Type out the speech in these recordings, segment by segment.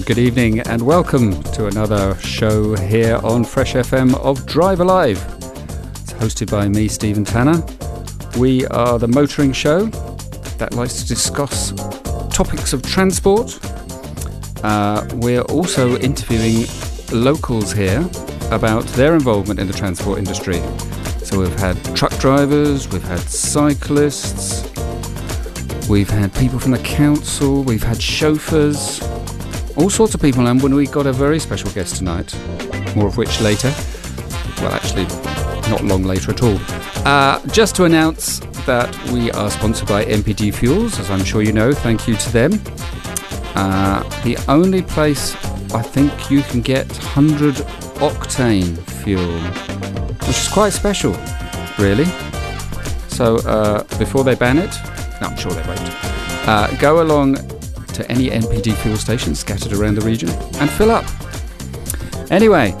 Good evening, and welcome to another show here on Fresh FM of Drive Alive. It's hosted by me, Stephen Tanner. We are the motoring show that likes to discuss topics of transport. Uh, we're also interviewing locals here about their involvement in the transport industry. So we've had truck drivers, we've had cyclists, we've had people from the council, we've had chauffeurs all sorts of people, and when we got a very special guest tonight, more of which later. Well, actually, not long later at all. Uh, just to announce that we are sponsored by NPD Fuels, as I'm sure you know. Thank you to them. Uh, the only place I think you can get 100 octane fuel, which is quite special, really. So uh, before they ban it, no, I'm sure they won't. Uh, go along to any NPD fuel stations scattered around the region and fill up. Anyway,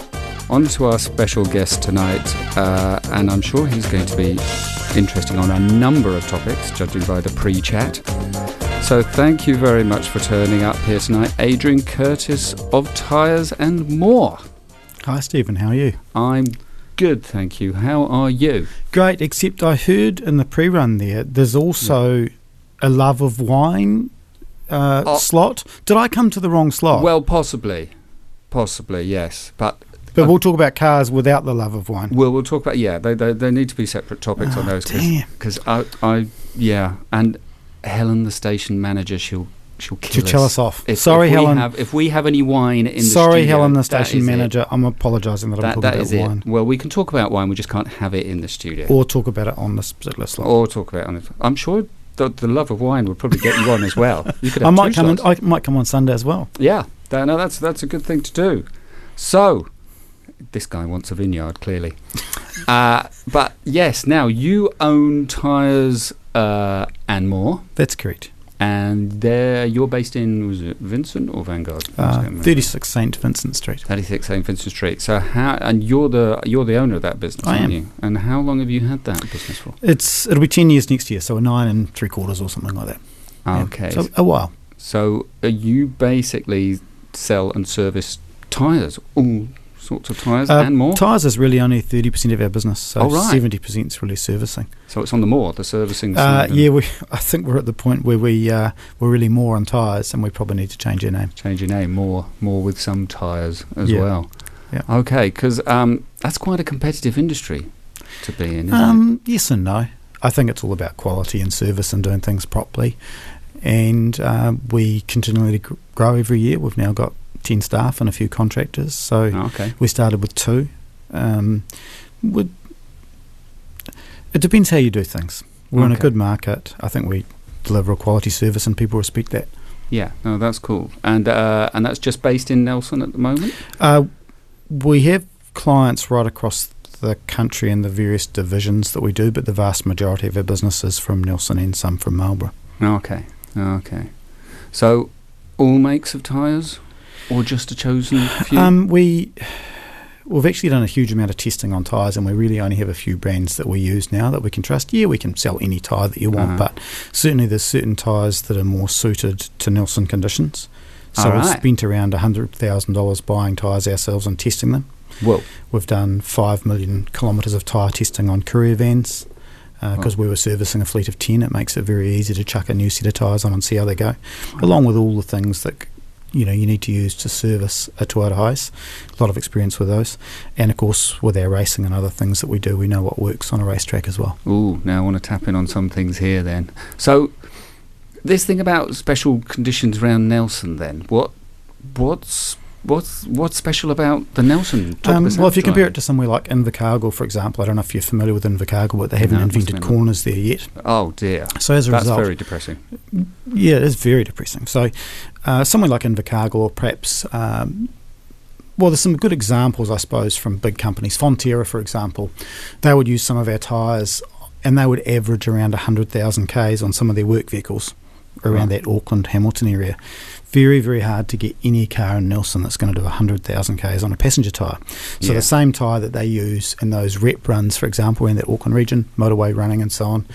on to our special guest tonight, uh, and I'm sure he's going to be interesting on a number of topics, judging by the pre chat. So, thank you very much for turning up here tonight, Adrian Curtis of Tyres and More. Hi, Stephen. How are you? I'm good, thank you. How are you? Great, except I heard in the pre run there there's also a love of wine uh, Oh. slot. Did I come to the wrong slot? Well, possibly. Possibly, yes. But but we'll talk about cars without the love of wine. Well, we'll talk about yeah. They they, they need to be separate topics on Oh, those because I I yeah and Helen the station manager she'll she'll kill To tell us off. If, Sorry, if we Helen. Have, if we have any wine in the Sorry, studio, Helen, the station is it. manager. I'm apologising that, I'm That, talking that about is wine. Well, we can talk about wine. We just can't have it in the studio Or talk about it on this particular slot. or talk about it on it. I'm sure the, the love of wine would probably get you on as well. You could have I might come. On. I might come on Sunday as well. Yeah, that, no, that's that's a good thing to do. So, this guy wants a vineyard, clearly. uh, but yes, now you own tires uh, and more, That's correct. And there you're based in was it Vincent or Vanguard? Uh, 36 St Vincent Street. 36 St Vincent Street. So how and you're the you're the owner of that business, I aren't am. you? And how long have you had that business for? It's it'll be 10 years next year, so a nine and three quarters or something like that. Yeah. Okay. So a while. So you basically sell and service tires, all sorts of tires Uh, and more. Tyres is really only 30% of our business, so Oh, right. 70% is really servicing. so it's on the more, the servicing. Uh, side yeah, we, I think we're at the point where we, uh, we're really more on tyres and we probably need to change our name. Change your name more, more with some tires as Yeah. well. Yeah. Okay, because um, that's quite a competitive industry to be in, isn't it? Um, yes and no. I think it's all about quality and service and doing things properly. And uh, we continually gr- grow every year. We've now got 10 staff and a few contractors. So Oh, okay. we started with two. Um, would it depends how you do things. We're in a good market. I think we deliver a quality service and people respect that. Yeah, no, that's cool. And uh, and that's just based in Nelson at the moment. Uh, we have clients right across the country in the various divisions that we do, but the vast majority of our business is from Nelson and some from Marlborough. Okay, okay. So all makes of tires, or just a chosen few? Um, we we've actually done a huge amount of testing on tyres, and we really only have a few brands that we use now that we can trust. Yeah, we can sell any tyre that you want, Uh-huh. but certainly there's certain tyres that are more suited to Nelson conditions. So All we've spent around hundred thousand dollars buying tyres ourselves and testing them. Whoa. We've done five million kilometres of tyre testing on courier vans. Because we were servicing a fleet of 10, it makes it very easy to chuck a new set of tyres on and see how they go, along with all the things that you know you need to use to service a Toyota Hiace. A lot of experience with those, and of course with our racing and other things that we do, we know what works on a racetrack as well. Ooh, now I want to tap in on some things here then. So this thing about special conditions around Nelson, then what what's What's what's special about the Nelson? Um, well, if you compare it to somewhere like Invercargill, for example, I don't know if you're familiar with Invercargill, but they haven't no, invented corners there yet. Oh dear! So as a That's result, very depressing. Yeah, it is very depressing. So uh, somewhere like Invercargill, or perhaps. Um, well, there's some good examples, I suppose, from big companies. Fonterra, for example, they would use some of our tyres and they would average around 100,000 Ks on some of their work vehicles around right. that Auckland Hamilton area very, very hard to get any car in Nelson that's going to do 100,000 Ks on a passenger tyre. So yeah. the same tyre that they use in those rep runs, for example, in the Auckland region, motorway running and so on,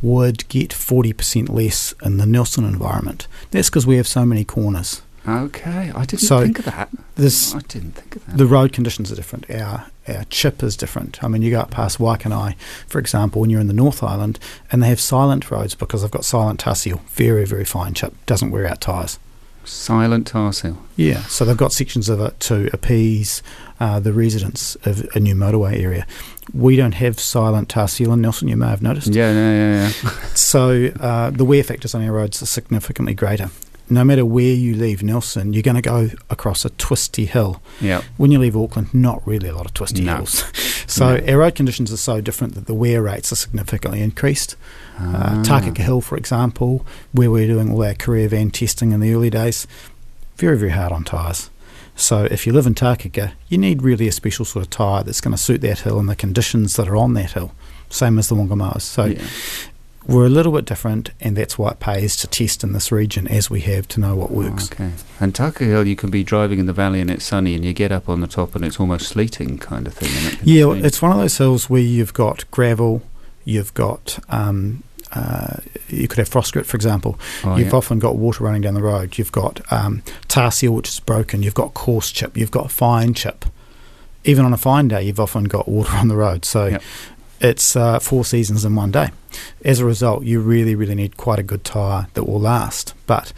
would get 40% less in the Nelson environment. That's because we have so many corners. Okay, I didn't so think of that. This, I didn't think of that. The road conditions are different. Our our chip is different. I mean, you go up past Waikanae, for example, when you're in the North Island, and they have silent roads because they've got silent tar seal. Very, very fine chip. Doesn't wear out tyres. Silent tar seal. Yeah, so they've got sections of it to appease uh, the residents of a new motorway area. We don't have silent tar seal in Nelson, you may have noticed. Yeah, yeah, yeah. yeah. so uh, the wear factors on our roads are significantly greater. No matter where you leave Nelson, you're going to go across a twisty hill. Yeah. When you leave Auckland, not really a lot of twisty no. hills. so no. our road conditions are so different that the wear rates are significantly increased. Uh, Takaka Hill, for example, where we are doing all our career van testing in the early days, very, very hard on tyres. So if you live in Takaka, you need really a special sort of tyre that's going to suit that hill and the conditions that are on that hill, same as the Whangamoas. So yeah. We're a little bit different, and that's why it pays to test in this region as we have to know what works. Oh, okay. And Takaka Hill, you can be driving in the valley and it's sunny, and you get up on the top and it's almost sleeting kind of thing. It yeah, it's one of those hills where you've got gravel, you've got um, uh, you could have frost grit, for example. Oh, you've yeah. often got water running down the road. You've got um, tar seal, which is broken. You've got coarse chip. You've got fine chip. Even on a fine day, you've often got water on the road. So yep. It's uh, four seasons in one day. As a result, you really, really need quite a good tyre that will last. But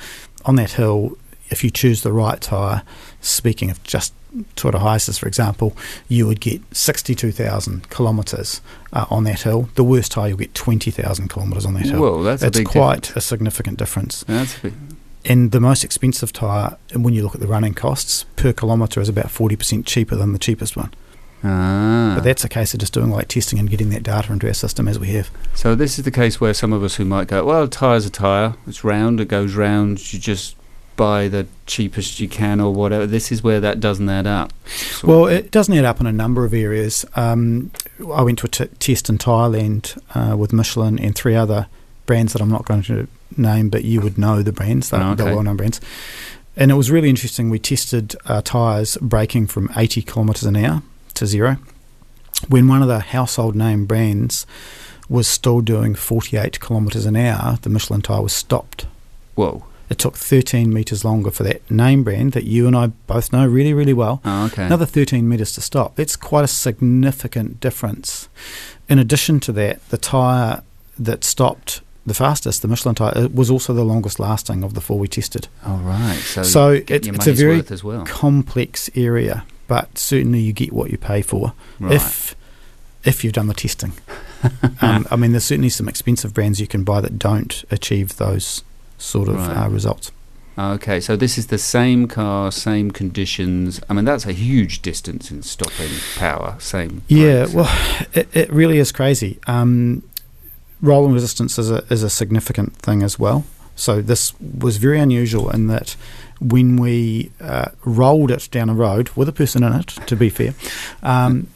on that hill, if you choose the right tyre, speaking of just Toyota Hiaces, for example, you would get 62,000 kilometres uh, on that hill. The worst tyre, you'll get 20,000 kilometres on that hill. Well, that's, that's a quite difference. a significant difference. That's a big. And the most expensive tyre, and when you look at the running costs per kilometre, is about 40% cheaper than the cheapest one. Ah. But that's a case of just doing like testing and getting that data into our system as we have. So this is the case where some of us who might go, well, tyre's a tyre, it's round, it goes round, you just buy the cheapest you can or whatever. This is where that doesn't add up. Well, it doesn't add up in a number of areas. Um, I went to a t- test in Thailand uh, with Michelin and three other brands that I'm not going to name, but you would know the brands. They're, oh, okay. they're well-known brands. And it was really interesting. We tested uh, tyres braking from 80 kilometres an hour to zero. When one of the household name brands was still doing 48 kilometres an hour, the Michelin tyre was stopped. Whoa. It took 13 metres longer for that name brand that you and I both know really, really well. Oh, okay. Another 13 metres to stop. That's quite a significant difference. In addition to that, the tyre that stopped the fastest, the Michelin tyre, was also the longest lasting of the four we tested. Oh, right. So, so it, it's a very well. complex area, but certainly you get what you pay for right. if if you've done the testing. um, I mean, there's certainly some expensive brands you can buy that don't achieve those sort of right. uh, results. Okay, so this is the same car, same conditions. I mean, that's a huge distance in stopping power. Same. Yeah, well, it, it really is crazy. Um, rolling resistance is a is a significant thing as well. So this was very unusual in that when we uh, rolled it down a road with a person in it, to be fair, um,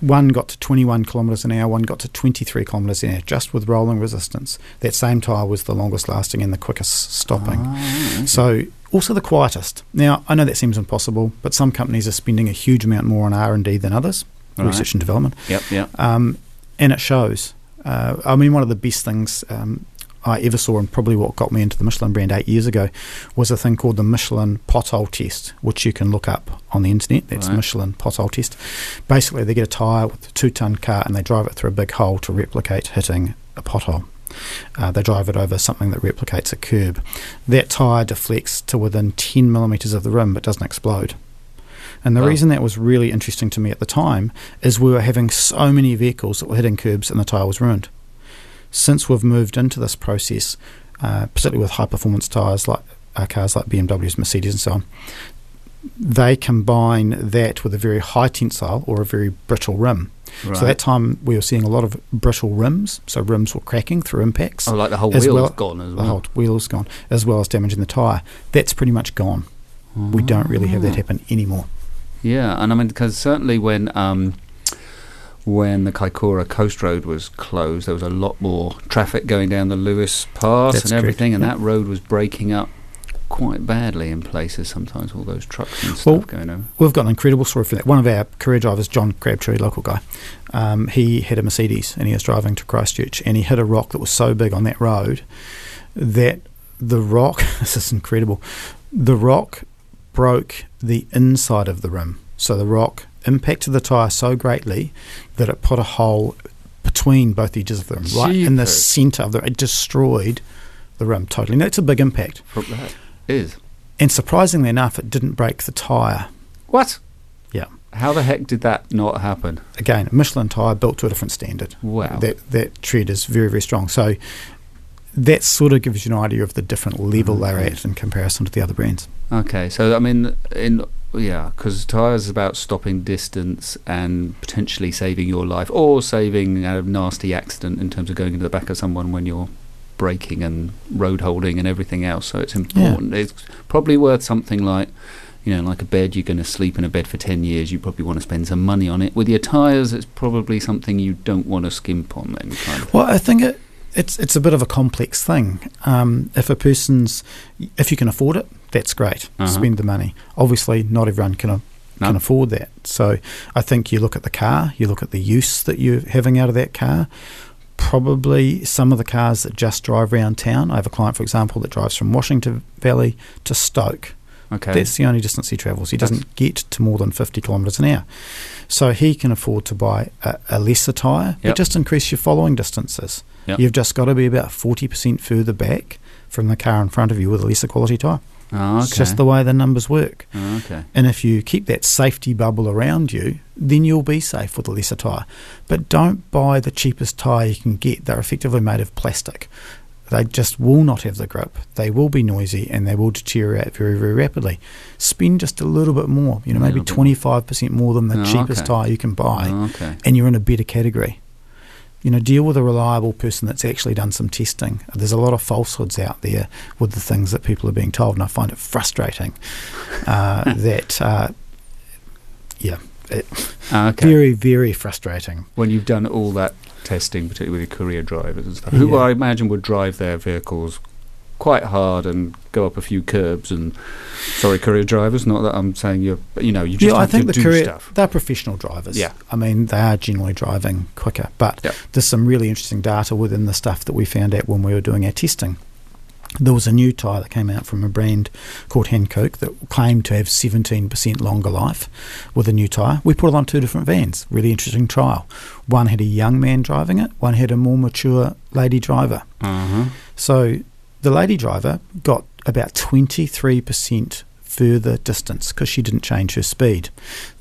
one got to 21 kilometres an hour, one got to 23 kilometres an hour, just with rolling resistance. That same tyre was the longest lasting and the quickest stopping. Oh, okay. So also the quietest. Now I know that seems impossible, but some companies are spending a huge amount more on R and D than others, right. research and development. Yep, yep. Um, and it shows. Uh, I mean, one of the best things um, I ever saw, and probably what got me into the Michelin brand eight years ago, was a thing called the Michelin pothole test, which you can look up on the internet. That's right. Michelin pothole test. Basically, they get a tyre with a two ton car and they drive it through a big hole to replicate hitting a pothole. Uh, they drive it over something that replicates a curb. That tyre deflects to within 10 millimetres of the rim but doesn't explode. And the reason that was really interesting to me at the time is we were having so many vehicles that were hitting curbs and the tyre was ruined. Since we've moved into this process, uh, particularly with high performance tyres like uh, cars like BMWs, Mercedes, and so on, they combine that with a very high tensile or a very brittle rim. Right. So that time we were seeing a lot of brittle rims, so rims were cracking through impacts. Oh, like the whole wheel's well, gone as well. The whole wheel's gone, as well as damaging the tyre. That's pretty much gone. Oh. We don't really have that ah. happen anymore. Yeah, and I mean, because certainly when um, when the Kaikoura Coast Road was closed, there was a lot more traffic going down the Lewis Pass That's and everything, correct, and that road was breaking up quite badly in places sometimes, all those trucks and stuff well, going over. We've got an incredible story for that. One of our career drivers, John Crabtree, local guy, um, he had a Mercedes and he was driving to Christchurch and he hit a rock that was so big on that road that the rock, this is incredible, the rock broke the inside of the rim. So the rock impacted the tyre so greatly that it put a hole between both edges of the rim, right in the centre of the It destroyed the rim totally. Now, it's a big impact. That is. And surprisingly enough, it didn't break the tyre. What? Yeah. How the heck did that not happen? Again, Michelin tyre built to a different standard. Wow. That, that tread is very, very strong. So that sort of gives you an idea of the different level okay. they're at in comparison to the other brands. Okay, so I mean, in yeah, because tires is about stopping distance and potentially saving your life, or saving a nasty accident in terms of going into the back of someone when you're braking and road holding and everything else. So it's important. Yeah. It's probably worth something like you know, like a bed, you're going to sleep in a bed for 10 years, you probably want to spend some money on it. With your tyres, it's probably something you don't want to skimp on then. Kind of well, I think it, it's it's a bit of a complex thing. Um, if a person's, if you can afford it, that's great. Uh-huh. Spend the money. Obviously, not everyone can no. can afford that. So I think you look at the car, you look at the use that you're having out of that car. Probably some of the cars that just drive around town. I have a client, for example, that drives from Washington Valley to Stoke. Okay. That's the only distance he travels. He doesn't get to more than 50 kilometres an hour. So he can afford to buy a, a lesser tyre, yep. but just increase your following distances. Yep. You've just got to be about 40% further back from the car in front of you with a lesser quality tyre. Oh, okay. It's just the way the numbers work. Oh, okay. And if you keep that safety bubble around you, then you'll be safe with a lesser tyre. But don't buy the cheapest tyre you can get. They're effectively made of plastic. They just will not have the grip. They will be noisy and they will deteriorate very, very rapidly. Spend just a little bit more, you know, maybe 25% more than the oh, cheapest okay. tyre you can buy, oh, okay. and you're in a better category you know, deal with a reliable person that's actually done some testing. There's a lot of falsehoods out there with the things that people are being told, and I find it frustrating uh, that, uh, yeah, it, ah, okay. very, very frustrating. When you've done all that testing, particularly with your courier drivers and stuff, yeah. who I imagine would drive their vehicles quite hard and go up a few curbs and sorry courier drivers not that I'm saying you're you know you just yeah, I think the courier, stuff. they're professional drivers yeah I mean they are generally driving quicker but yep. there's some really interesting data within the stuff that we found out when we were doing our testing there was a new tyre that came out from a brand called Hankook that claimed to have 17% longer life with a new tyre. We put it on two different vans. Really interesting trial. One had a young man driving it, one had a more mature lady driver. Uh-huh. So the lady driver got about 23% further distance because she didn't change her speed.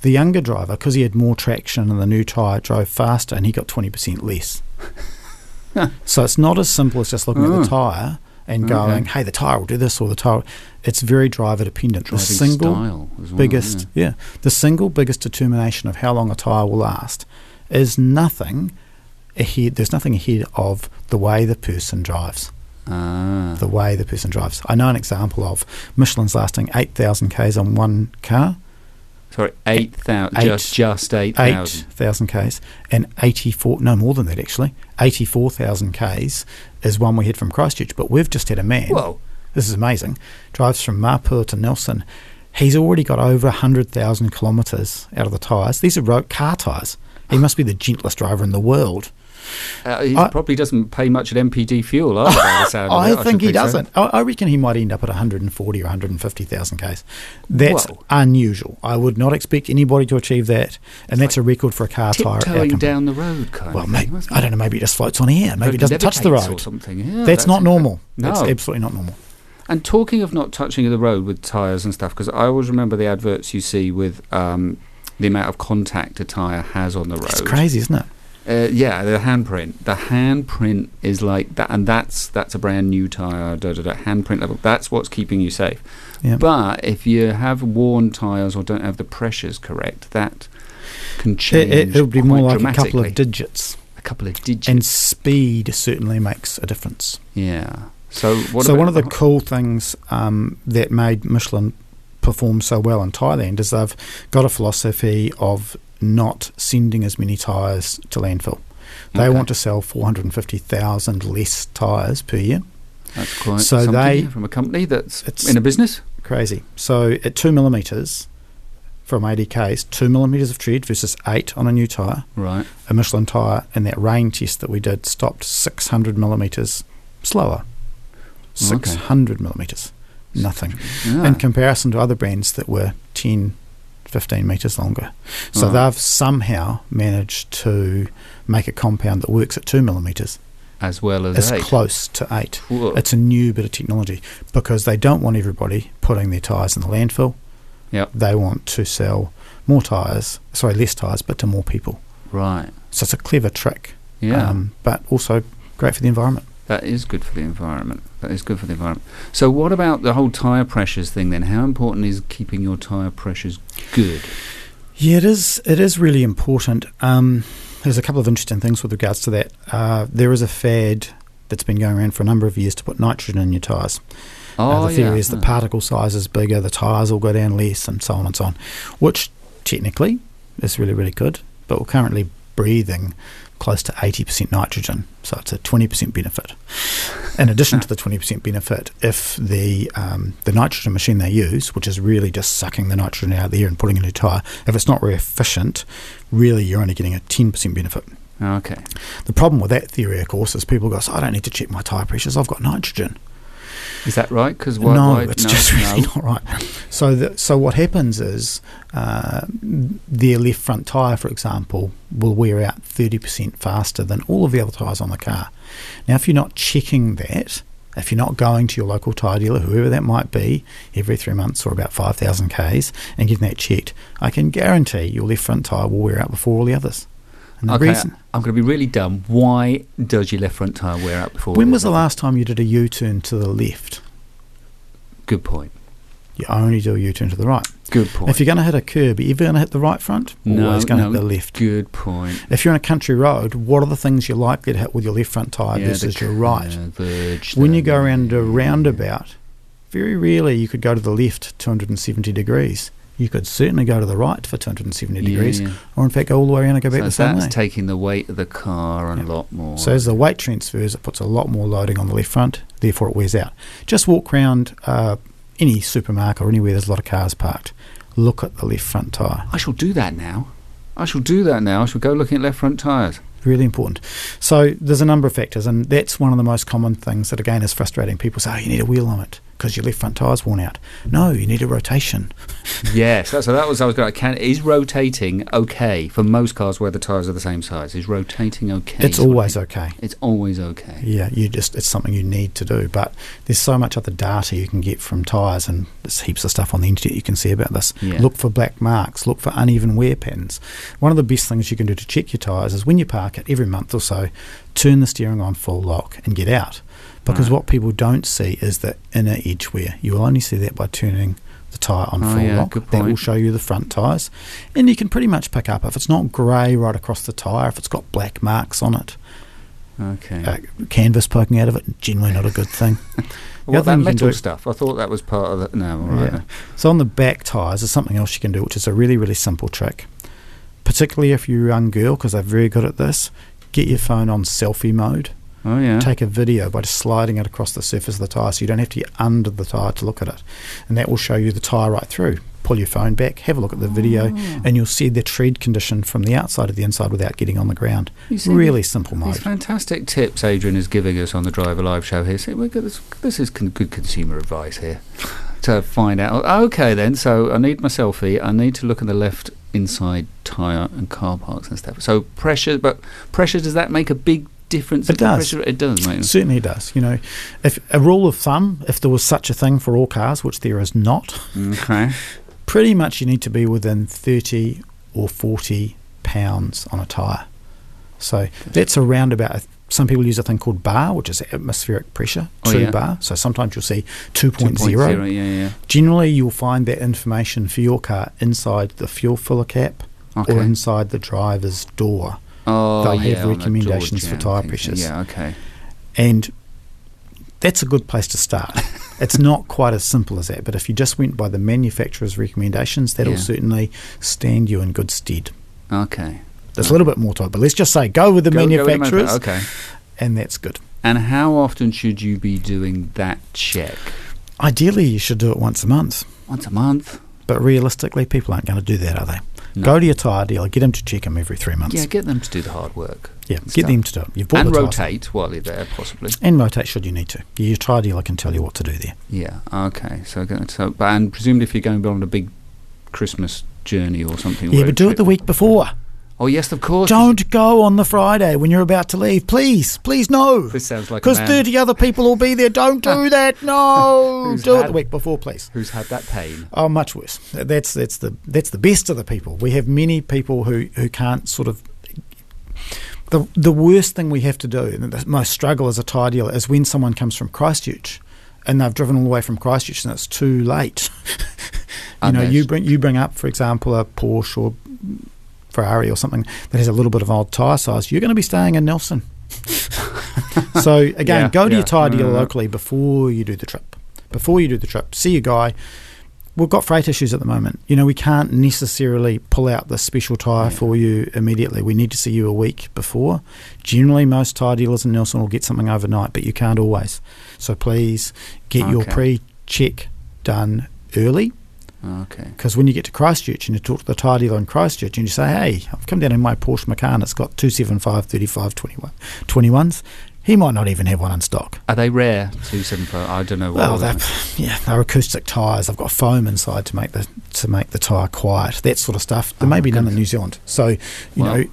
The younger driver, because he had more traction and the new tyre, drove faster and he got 20% less. so it's not as simple as just looking oh. at the oh. tyre and going, hey, the tyre will do this or the tyre. It's very driver dependent. Driving the single well, biggest, yeah. yeah, the single biggest determination of how long a tyre will last is nothing ahead. There's nothing ahead of the way the person drives. Ah. The way the person drives. I know an example of Michelin's lasting 8,000 Ks on one car. Sorry, 8,000, just, just 8,000. 8,000 Ks. And 84, no more than that actually, 84,000 Ks is one we had from Christchurch. But we've just had a man. Whoa. This is amazing. Drives from Mapua to Nelson. He's already got over 100,000 kilometres out of the tyres. These are road car tyres. He must be the gentlest driver in the world Uh, he I, probably doesn't pay much at NPD fuel either. I, I think he doesn't. So. I, reckon he might end up at 140 or 150,000 k's. That's Whoa. unusual. I would not expect anybody to achieve that, and that's a record for a car tyre. Tiptoeing down the road, kind well, of. Maybe, I don't know. Maybe it just floats on air. Maybe it doesn't touch the road. Or something. Yeah, that's, that's not normal. No. That's absolutely not normal. And talking of not touching the road with tyres and stuff, because I always remember the adverts you see with um, the amount of contact a tyre has on the road. It's crazy, isn't it? Uh, yeah, the handprint. The handprint is like that, and that's that's a brand new tire. Da, da, da, handprint level. That's what's keeping you safe. But if you have worn tires or don't have the pressures correct, that can change. It, will be more like a couple of digits. A couple of digits. And speed certainly makes a difference. Yeah. So, so one of the cool things um, that made Michelin perform so well in Thailand is they've got a philosophy of not sending as many tyres to landfill. They okay. want to sell 450,000 less tyres per year. That's quite so they from a company that's in a business. Crazy. So at two millimeters from 80 k's, two millimeters of tread versus eight on a new tyre. Right. A Michelin tyre in that rain test that we did stopped 600 millimeters slower. 600 okay. millimetres. Nothing. Yeah. In comparison to other brands that were 10, 15 metres longer. So they've somehow managed to make a compound that works at 2 millimetres. As well as As eight. close to 8. Whoa. It's a new bit of technology because they don't want everybody putting their tyres in the landfill. Yep. They want to sell more tyres, sorry, less tyres, but to more people. Right. So it's a clever trick. Yeah. Um, but also great for the environment. That is good for the environment. That is good for the environment. So, what about the whole tyre pressures thing then? How important is keeping your tyre pressures good? Yeah, it is. It is really important. Um, there's a couple of interesting things with regards to that. Uh, there is a fad that's been going around for a number of years to put nitrogen in your tyres. Oh, uh, the theory yeah. is the particle size is bigger, the tyres will go down less, and so on and so on, which technically is really, really good. But we're currently breathing close to 80% nitrogen. So it's a 20% benefit. In addition to the 20% benefit, if the um, the nitrogen machine they use, which is really just sucking the nitrogen out of the air and putting it in a tyre, if it's not very efficient, really you're only getting a 10% benefit. Okay. The problem with that theory, of course, is people go, so I don't need to check my tyre pressures, I've got nitrogen. Is that right? Because no, why, it's no, just really no. not right. So, the, so what happens is uh, their left front tyre, for example, will wear out thirty percent faster than all of the other tyres on the car. Now, if you're not checking that, if you're not going to your local tyre dealer, whoever that might be, every three months or about 5,000 Ks and getting that checked, I can guarantee your left front tyre will wear out before all the others. And the okay, reason, I'm going to be really dumb. Why does your left front tyre wear out before? When was the last time you did a U turn to the left? Good point. You only do a U turn to the right. Good point. If you're going to hit a curb, are you ever going to hit the right front? No, Always going no, to hit the left. Good point. If you're on a country road, what are the things you're likely to hit with your left front tyre yeah, versus your right? Verge, when you go around a roundabout, very rarely you could go to the left 270 degrees you could certainly go to the right for 270 degrees, yeah. or in fact go all the way around and go back so the same way. that's taking the weight of the car a lot more. So as the weight transfers, it puts a lot more loading on the left front, therefore it wears out. Just walk around uh, any supermarket or anywhere there's a lot of cars parked. Look at the left front tyre. I shall do that now. I shall do that now. I shall go looking at left front tyres. Really important. So there's a number of factors, and that's one of the most common things that again is frustrating. People say, "Oh, you need a wheel limit." Because your left front tire's worn out. No, you need a rotation. yes, so that was I was going. Can is rotating okay for most cars where the tires are the same size? Is rotating okay? It's always okay. It's always okay. Yeah, you just it's something you need to do. But there's so much other data you can get from tires, and there's heaps of stuff on the internet you can see about this. Yeah. Look for black marks. Look for uneven wear patterns. One of the best things you can do to check your tires is when you park it every month or so, turn the steering on full lock and get out because right. what people don't see is the inner edge wear. You will only see that by turning the tyre on oh, full yeah, lock. That will show you the front tyres. And you can pretty much pick up if it's not grey right across the tyre, if it's got black marks on it. Okay. Uh, canvas poking out of it, generally not a good thing. what that metal stuff? I thought that was part of it. No, all right. Yeah. So on the back tyres, there's something else you can do, which is a really, really simple trick. Particularly if you're a young girl, because they're very good at this, get your phone on selfie mode Oh yeah. Take a video by just sliding it across the surface of the tyre, so you don't have to get under the tyre to look at it, and that will show you the tyre right through. pull your phone back, have a look at the video, Oh. and you'll see the tread condition from the outside to the inside without getting on the ground. Really simple These mode. fantastic tips Adrian is giving us on the Drive Alive show here. See, we've got this, this is con- good consumer advice here to find out. Okay, then. So I need my selfie. I need to look at the left inside tyre and car parks and stuff. So pressure, but pressure does that make a big difference? It does. Pressure? It does, mate. Certainly does. You know, if a rule of thumb, if there was such a thing for all cars, which there is not, Okay. pretty much you need to be within 30 or 40 pounds on a tyre. So that's around about, some people use a thing called bar, which is atmospheric pressure, Oh, true yeah. bar. So sometimes you'll see 2.0. 2.0, yeah, yeah. Generally, you'll find that information for your car inside the fuel filler cap Okay. or inside the driver's door. oh, they'll yeah, have recommendations George, for tyre pressures. Yeah, okay. And that's a good place to start. it's not quite as simple as that, but if you just went by the manufacturer's recommendations, that'll Yeah. certainly stand you in good stead. Okay. There's a little bit more to it, but let's just say go with the Go- go with the manufacturers, Okay. and that's good. And how often should you be doing that check? Ideally, you should do it once a month, Once a month? but realistically, people aren't going to do that, are they? No. Go to your tyre dealer, get them to check them every three months. Yeah, get them to do the hard work. Yeah, stuff. get them to do it. You've bought and the rotate while you're there, possibly. And rotate should you need to. Your tyre dealer can tell you what to do there. Yeah. Okay. So, go- so, but- and presumably, if you're going on a big Christmas journey or something. Like that. Yeah, but do it the week before. Oh yes, of course. Don't go on the Friday when you're about to leave. Please, please no. This sounds like Because 30 other people will be there. Don't do that. No. Do it the week before, please. who's had that pain. Oh, much worse. That's that's the that's the best of the people. We have many people who, who can't sort of. The the worst thing we have to do, and the most struggle as a tyre dealer, is when someone comes from Christchurch, and they've driven all the way from Christchurch, and it's too late. you know, you bring you bring up, for example, a Porsche or Ferrari or something that has a little bit of old tyre size. You're going to be staying in Nelson. so again, Yeah, go to yeah. your tyre dealer Mm. locally before you do the trip. Before you do the trip, see your guy. We've got freight issues at the moment. You know, we can't necessarily pull out the special tyre Yeah. for you immediately. We need to see you a week before. Generally, most tyre dealers in Nelson will get something overnight, but you can't always. So please get your pre-check done early Oh, okay. because when you get to Christchurch and you talk to the tyre dealer in Christchurch and you say, hey, I've come down in my Porsche Macan, it's got 275, 35, 21, 21s, he might not even have one in stock. Are they rare? Two seven five. I don't know. what Well, they're, yeah, they're acoustic tyres. They've got foam inside to make the to make the tyre quiet. That sort of stuff. There Oh, may be none in. New Zealand. So, you Well- know,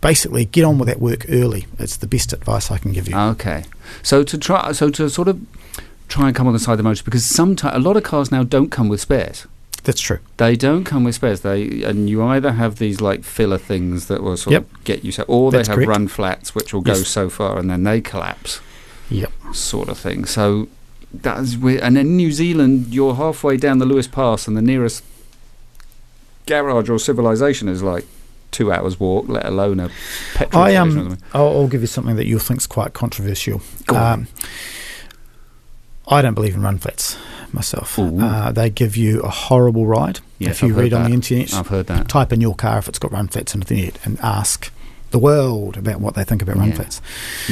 basically get on with that work early. It's the best advice I can give you. Okay. So to try, so to sort of try and come on the side of the motor because sometimes a lot of cars now don't come with spares. That's true. They don't come with spares. They and you either have these like filler things that will sort Yep. of get you set, or That's they have correct. run flats which will go Yes. so far and then they collapse, Yep. sort of thing. So that's weird. And in New Zealand, you're halfway down the Lewis Pass, and the nearest garage or civilization is like two hours walk, let alone a petrol I station um, something. I'll, I'll give you something that you'll think's quite controversial. Go on. Um, I don't believe in run flats myself. Uh, they give you a horrible ride. Yes, if you read on that. the internet, I've heard that. type in your car if it's got run flats in the internet and ask the world about what they think about run Yeah. flats.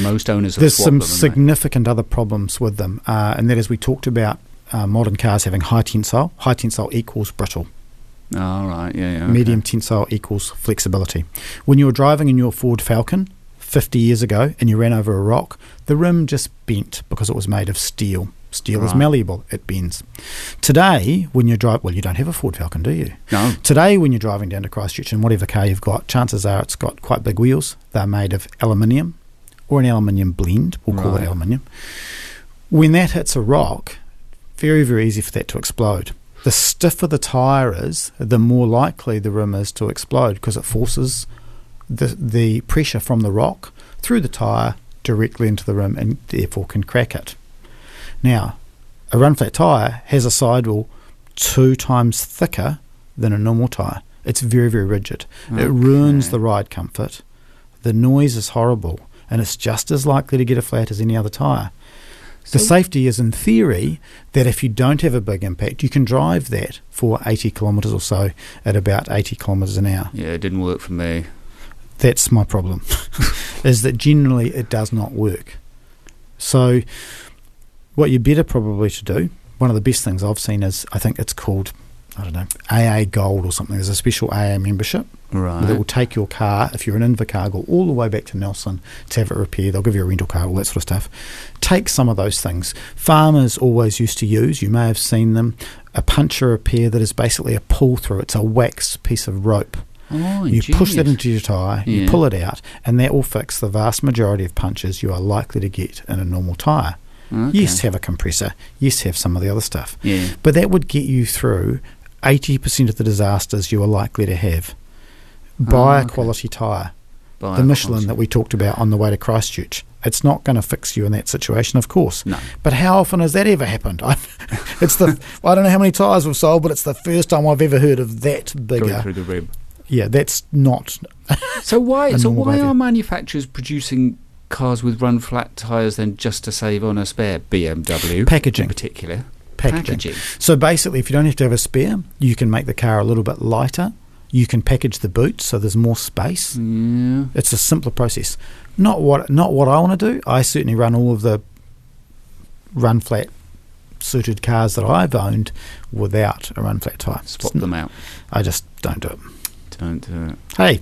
Most owners There's some them, significant other problems with them, uh, and that is we talked about uh, modern cars having high tensile. High tensile equals brittle. All right, yeah, yeah. okay. Medium tensile equals flexibility. When you were driving in your Ford Falcon 50 years ago and you ran over a rock, the rim just bent because it was made of steel. Steel is malleable, it bends. Today, when you drive, well, you don't have a Ford Falcon, do you? No. Today, when you're driving down to Christchurch in whatever car you've got, chances are it's got quite big wheels. They're made of aluminium or an aluminium blend. We'll call Right. it aluminium. When that hits a rock, very, very easy for that to explode. The stiffer the tyre is, the more likely the rim is to explode because it forces the, the pressure from the rock through the tyre directly into the rim and therefore can crack it. Now, a run flat tyre has a sidewall two times thicker than a normal tyre. It's very, very rigid. It ruins the ride comfort. The noise is horrible, and it's just as likely to get a flat as any other tyre. The safety is, in theory, that if you don't have a big impact, you can drive that for 80 kilometres or so at about 80 kilometres an hour. Yeah, it didn't work for me. That's my problem, is that generally it does not work. So, what you're better probably to do, one of the best things I've seen is, I think it's called I don't know, AA Gold or something. There's a special AA membership Right. that will take your car, if you're an Invercar, go all the way back to Nelson to have it repaired. They'll give you a rental car, all that sort of stuff. Take some of those things. Farmers always used to use, you may have seen them, a puncture repair that is basically a pull through. It's a wax piece of rope. oh, You push that into your tyre, you pull it out, and that will fix the vast majority of punches you are likely to get in a normal tyre. Okay. Yes, have a compressor. Yes, have some of the other stuff. Yeah. But that would get you through 80% of the disasters you are likely to have. Buy Oh, a quality tyre. Buy The Michelin console. that we talked about on the way to Christchurch. It's not going to fix you in that situation, of course. No. But how often has that ever happened? I, it's the I don't know how many tyres we've sold, but it's the first time I've ever heard of that Going bigger. through the rib. Yeah, that's not. So why? So why behaviour. are manufacturers producing cars with run flat tires then just to save on a spare BMW Packaging. in particular? Packaging. So basically, if you don't have to have a spare, you can make the car a little bit lighter. You can package the boot so there's more space. Yeah. It's a simpler process. Not what not what I want to do. I certainly run all of the run flat suited cars that I've owned without a run flat tyre. Swap them out. I just don't do it. Don't do it. Hey,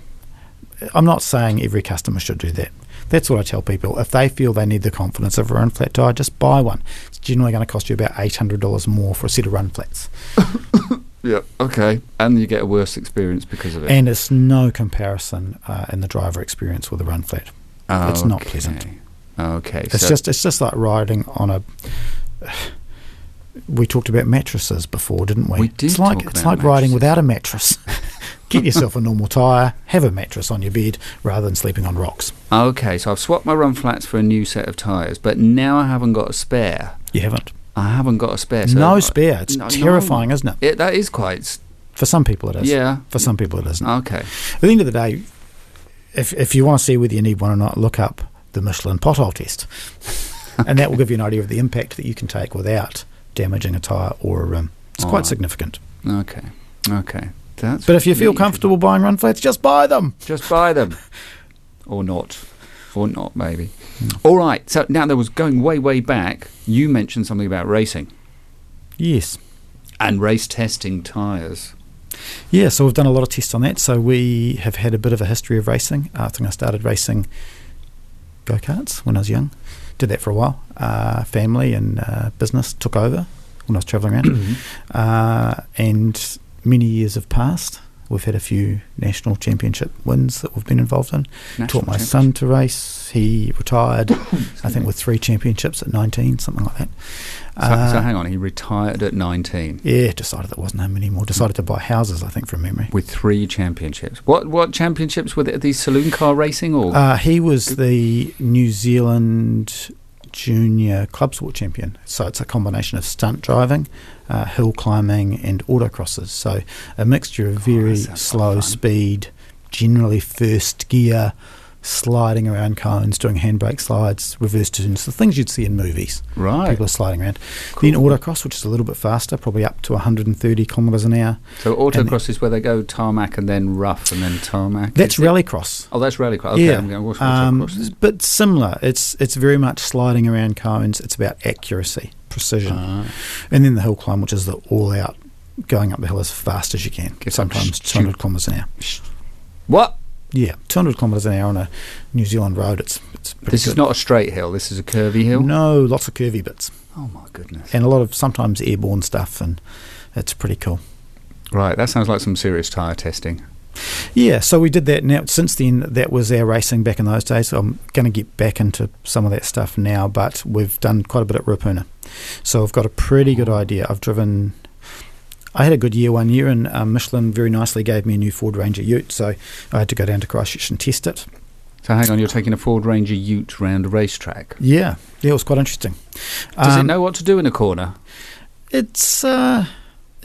I'm not saying every customer should do that. That's what I tell people. If they feel they need the confidence of a run flat tyre, just buy one. It's generally going to cost you about $800 more for a set of run flats. Yeah. Okay. And you get a worse experience because of it. And it's no comparison uh, in the driver experience with a run flat. it's not Okay. pleasant. Okay. It's so just it's just like riding on a. We talked about mattresses before, didn't we? We did It's like it's like riding without a mattress. Get yourself a normal tyre, have a mattress on your bed rather than sleeping on rocks. Okay, so I've swapped my run flats for a new set of tyres, but now I haven't got a spare. You haven't. I haven't got a spare. So no spare. It's No, no. terrifying, isn't it? It, that is quite. For some people, it is. Yeah. For some people, it isn't. Okay. At the end of the day, if if you want to see whether you need one or not, look up the Michelin pothole test, and that will give you an idea of the impact that you can take without damaging a tyre or a rim. It's All quite right. significant. Okay. Okay. That's. But if you feel comfortable buying run flats, just buy them. just buy them, or not, or not maybe. All right. So now there was going way way back. You mentioned something about racing Yes. and race testing tyres. Yeah, so we've done a lot of tests on that. So we have had a bit of a history of racing. Uh, I think I started racing go karts when I was young. Did that for a while. Uh, family and uh, business took over when I was travelling around. uh, and many years have passed. We've had a few national championship wins that we've been involved in. National Taught my son to race. He retired, I think, with three championships at 19, something like that. So, so Uh, hang on, he retired at 19 yeah, decided that wasn't him anymore. Decided to buy houses, I think, from memory. with three championships. What what championships were they? These saloon car racing or? Uh, he was the New Zealand junior club sport champion. So it's a combination of stunt driving, uh, hill climbing, and autocrosses. So a mixture of very Oh, that like slow speed, generally first gear, sliding around cones, doing handbrake slides, reverse turns, the things you'd see in movies. right. People are sliding around. Then autocross, which is a little bit faster, probably up to 130 kilometres an hour. So autocross is where they go tarmac and then rough and then tarmac. That's rallycross. Oh, that's rallycross. Okay, yeah, I'm going to watch um, autocross. but similar. It's it's very much sliding around cones. It's about accuracy, precision, Ah. and then the hill climb, which is the all out going up the hill as fast as you can. Get Sometimes stu- 200 kilometres an hour. what? Yeah, 200 kilometres an hour on a New Zealand road. It's it's pretty This good. is not a straight hill. This is a curvy hill. No, lots of curvy bits Oh my goodness. and a lot of sometimes airborne stuff, and it's pretty cool. Right, that sounds like some serious tyre testing. Yeah, so we did that. Now, since then, that was our racing back in those days. I'm going to get back into some of that stuff now, but we've done quite a bit at Ruapuna. So I've got a pretty good idea. I've driven. I had a good year one year, and um, Michelin very nicely gave me a new Ford Ranger Ute, so I had to go down to Christchurch and test it. So hang on, you're taking a Ford Ranger Ute round a racetrack. Yeah, yeah, it was quite interesting. Does it Um, know what to do in a corner? It's uh,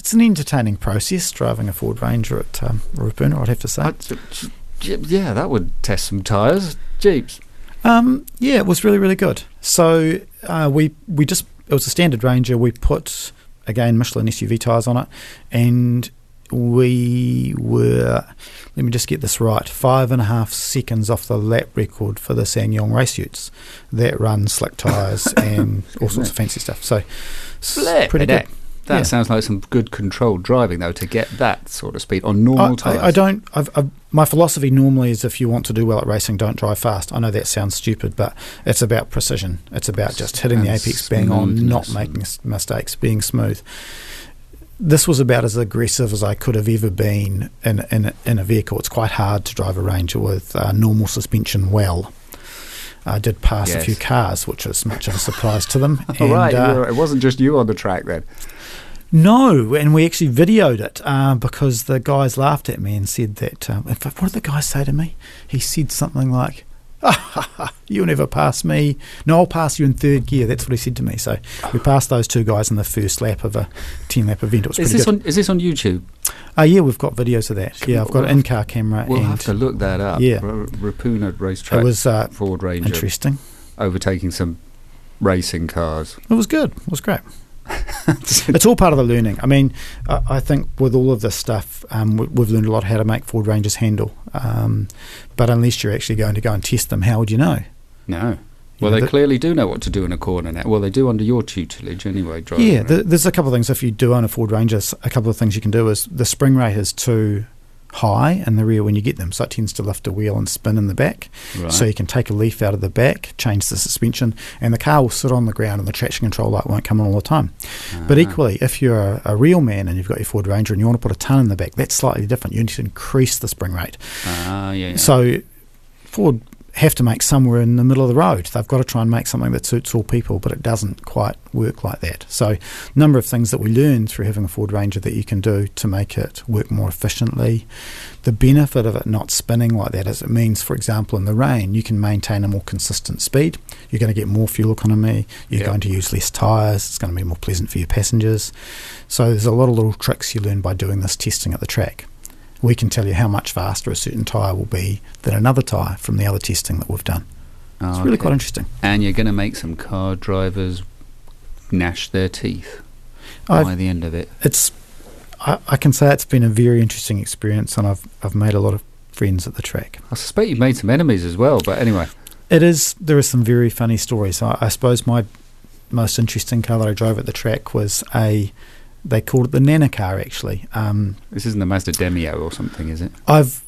it's an entertaining process driving a Ford Ranger at um, Ruapuna, I'd have to say. I- yeah, that would test some tyres. Jeeps. Um, yeah, it was really really good. So uh, we we just it was a standard Ranger. We put again Michelin SUV tires on it, and we were let me just get this right five and a half seconds off the lap record for the SsangYong race utes that run slick tires and all sorts of fancy stuff. So s- Flip pretty good. out. That Yeah. sounds like some good controlled driving, though, to get that sort of speed on normal I, tyres. I, I don't. I've, I've, my philosophy normally is if you want to do well at racing, don't drive fast. I know that sounds stupid, but it's about precision. It's about just hitting the apex bang on, not making mistakes, being smooth. This was about as aggressive as I could have ever been in in, a- in a vehicle. It's quite hard to drive a Ranger with uh, normal suspension well. I did pass a few cars, which was much of a surprise to them. Right, you uh, were- it wasn't just you on the track then. no, and we actually videoed it uh, because the guys laughed at me and said that. Um, what did the guy say to me? He said something like, "You'll never pass me. No, I'll pass you in third gear." That's what he said to me. So we passed those two guys in the first lap of a ten lap event. It was Is pretty this good. on? Is this on YouTube? uh, yeah, we've got videos of that. Yeah, I've got an We'll- in-car camera, We'll have to look that up. Yeah. R- Ruapuna racetrack. it was uh, Ford Ranger interesting. overtaking some racing cars. It was good. It was great. it's all part of the learning. I mean, I, I think with all of this stuff, um, we, we've learned a lot how to make Ford Rangers handle. Um, but unless you're actually going to go and test them, how would you know? No. You Well, know, they the- clearly do know what to do in a corner now. Well, they do under your tutelage anyway. Driving Yeah, around. th there's a couple of things. If you do own a Ford Ranger, a couple of things you can do is the spring rate is too high in the rear when you get them, so it tends to lift a wheel and spin in the back. right. So you can take a leaf out of the back, change the suspension, and the car will sit on the ground and the traction control light won't come on all the time. But Ah. equally, if you're a, a real man and you've got your Ford Ranger and you want to put a ton in the back, that's slightly different. You need to increase the spring rate. Ah, yeah. yeah. So Ford have to make somewhere in the middle of the road. They've got to try and make something that suits all people, but it doesn't quite work like that. So a number of things that we learn through having a Ford Ranger that you can do to make it work more efficiently. The benefit of it not spinning like that is it means, for example, in the rain, you can maintain a more consistent speed. You're going to get more fuel economy. You're Yeah. going to use less tyres. It's going to be more pleasant for your passengers. So there's a lot of little tricks you learn by doing this testing at the track. We can tell you how much faster a certain tyre will be than another tyre from the other testing that we've done. Oh, It's really okay. quite interesting. And you're going to make some car drivers gnash their teeth I've- by the end of it. It's, I, I can say it's been a very interesting experience, and I've I've made a lot of friends at the track. I suspect you've made some enemies as well, but anyway. It is there are some very funny stories. I, I suppose my most interesting car that I drove at the track was a they called it the Nana car actually. Um, This isn't the Mazda Demio or something, is it? I've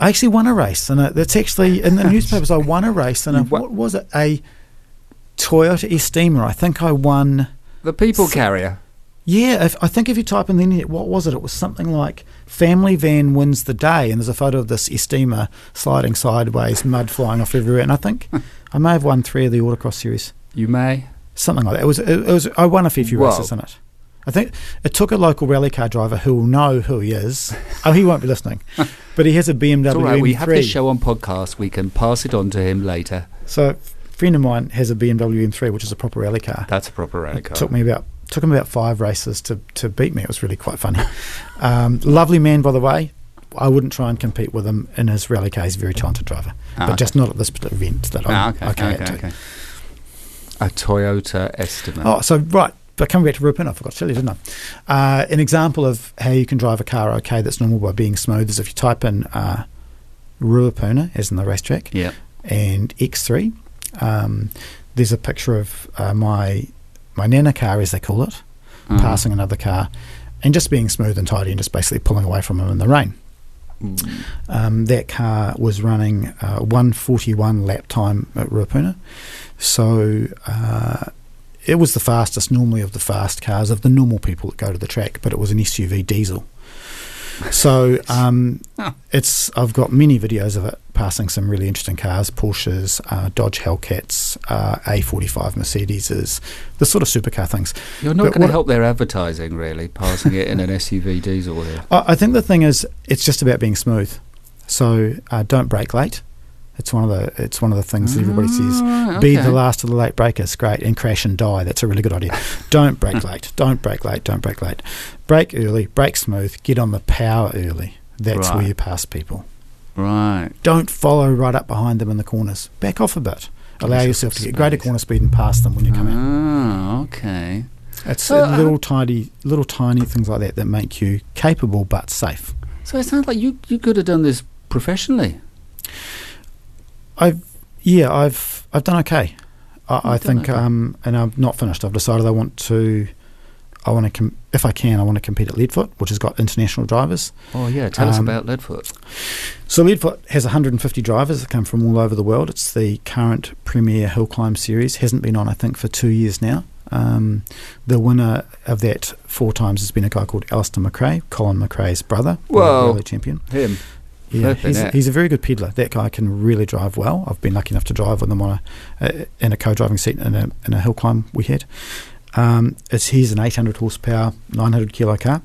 I actually won a race, and that's actually in the newspapers. I won a race, and a, what was it? A Toyota Estima. I think I won. The people carrier. Yeah, if, I think if you type in the internet, what was it? It was something like "family van wins the day," and there's a photo of this Estima sliding sideways, mud flying off everywhere. And I think I may have won three of the Autocross series, You may. something like that. It was, it, was. I won a fair few Whoa. races in it. I think it took a local rally car driver who will know who he is. oh, he won't be listening, but he has a BMW It's all right. We have this show on podcast. We can pass it on to him later. So, a friend of mine has a BMW M3, which is a proper rally car. That's a proper rally It car. took me about took him about five races to, to beat me. It was really quite funny. um, lovely man, by the way. I wouldn't try and compete with him in his rally car. He's a very talented driver, Ah, but okay. just not at this event that Ah, I'm, okay, okay, okay. A Toyota Estima. Oh, so right. But coming back to Ruapuna, I forgot to tell you, didn't I? Uh, an example of how you can drive a car okay that's normal by being smooth is if you type in uh, Ruapuna, as in the racetrack, Yeah. and X3. Um, there's a picture of uh, my my Nana car, as they call it, Uh-huh. passing another car, and just being smooth and tidy, and just basically pulling away from him in the rain. Mm. Um, that car was running uh, 141 lap time at Ruapuna, so uh, it was the fastest normally of the fast cars of the normal people that go to the track, but it was an SUV diesel. So um, Oh. it's I've got many videos of it passing some really interesting cars, Porsches, uh, Dodge Hellcats, uh, A45 Mercedeses, the sort of supercar things. You're not going to help their advertising, really, passing it in an SUV diesel here. I, I think the thing is, it's just about being smooth. So uh, don't brake late. It's one of the it's one of the things that everybody says. Ah, Be the last of the late breakers, great, and crash and die. That's a really good idea. Don't brake late. Don't brake late. Don't brake late. Brake early. Brake smooth. Get on the power early. That's where you pass people. Right. Don't follow right up behind them in the corners. Back off a bit. Allow yourself yourself to get greater corner speed and pass them when you come. Ah, okay. It's Uh, uh, little tiny, little tiny things like that that make you capable but safe. So it sounds like you, you could have done this professionally. I've yeah, I've I've done okay. I, I think, okay. um, and I'm not finished. I've decided I want to. I want to, com- if I can, I want to compete at Leadfoot, which has got international drivers. Oh yeah, tell um, us about Leadfoot. So Leadfoot has 150 drivers that come from all over the world. It's the current premier hill climb series. Hasn't been on, I think, for two years now. Um, the winner of that four times has been a guy called Alister McRae, Colin McRae's brother, Whoa, champion. Him. Yeah, he's, he's, a very good peddler. That guy can really drive well. I've been lucky enough to drive with him on a, in a co-driving seat in a, in a hill climb we had. Um, it's he's an 800 horsepower, 900 kilo car.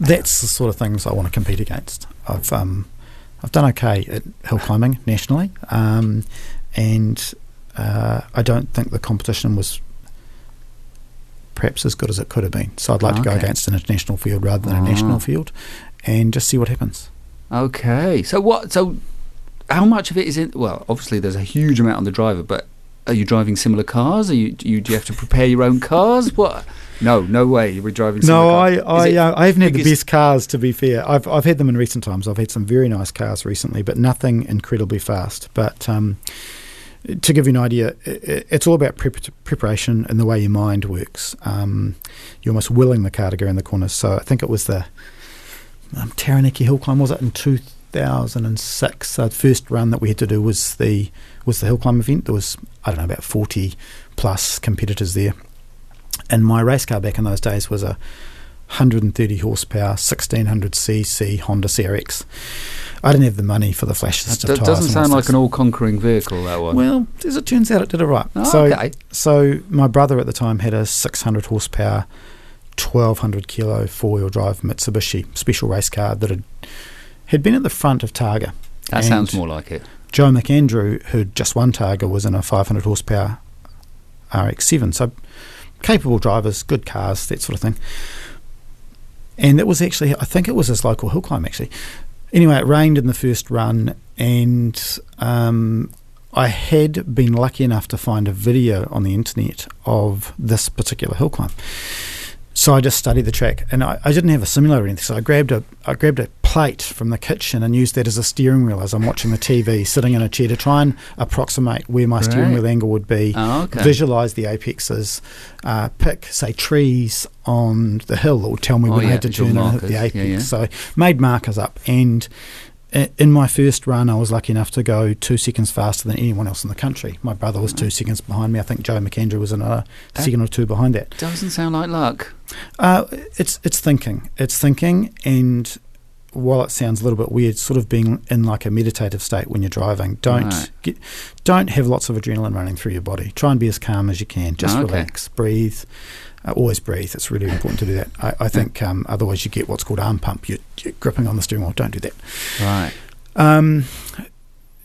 That's the sort of things I want to compete against. I've um, I've done okay at hill climbing nationally, um, and uh, I don't think the competition was perhaps as good as it could have been. So I'd like okay. to go against an international field rather than a national ah. field, and just see what happens. Okay. So what? So how much of it is in? Well, obviously there's a huge amount on the driver, but are you driving similar cars? Are you do you, do you have to prepare your own cars? What? No, no way. You're driving. Similar cars. No, I, I, uh, I haven't had the best cars. To be fair, I've I've had them in recent times. I've had some very nice cars recently, but nothing incredibly fast. But um, to give you an idea, it's all about prep- preparation and the way your mind works. Um, you're almost willing the car to go in the corners. So I think it was the um, Taranaki Hill Climb, was it in 2006? So the first run that we had to do was the was the hill climb event. There was I don't know about 40 plus competitors there, and my race car back in those days was a 130 horsepower 1600 cc Honda CRX. I didn't have the money for the flash system. That doesn't sound like an all-conquering vehicle. That one. Well, as it turns out, it did it right. Oh, so, okay. so my brother at the time had a 600 horsepower 1200 kilo four wheel drive Mitsubishi special race car that had had been at the front of Targa. That sounds more like it. Joe McAndrew, who'd just won Targa, was in a 500 horsepower RX7. So capable drivers, good cars, that sort of thing. And it was actually, I think it was his local hill climb actually. Anyway, it rained in the first run, and um, I had been lucky enough to find a video on the internet of this particular hill climb. So I just studied the track, and I, I, didn't have a simulator or anything. So I grabbed a I grabbed a plate from the kitchen and used that as a steering wheel as I'm watching the TV, sitting in a chair to try and approximate where my steering wheel angle would be. Oh, okay. Visualize the apexes, uh, pick say trees on the hill that would tell me oh, when yeah, I had to turn and hit the apex. Yeah, yeah. So made markers up and in my first run, I was lucky enough to go two seconds faster than anyone else in the country. My brother was two seconds behind me. I think Joe McAndrew was another that second or two behind that. Doesn't sound like luck. Uh, it's it's thinking. It's thinking, and while it sounds a little bit weird, sort of being in like a meditative state when you're driving. Don't right. get, don't have lots of adrenaline running through your body. Try and be as calm as you can. Just okay. relax, breathe. Uh, always breathe. It's really important to do that. I, I think um, otherwise you get what's called arm pump. You're, you're, gripping on the steering wheel. Don't do that. Right. Um,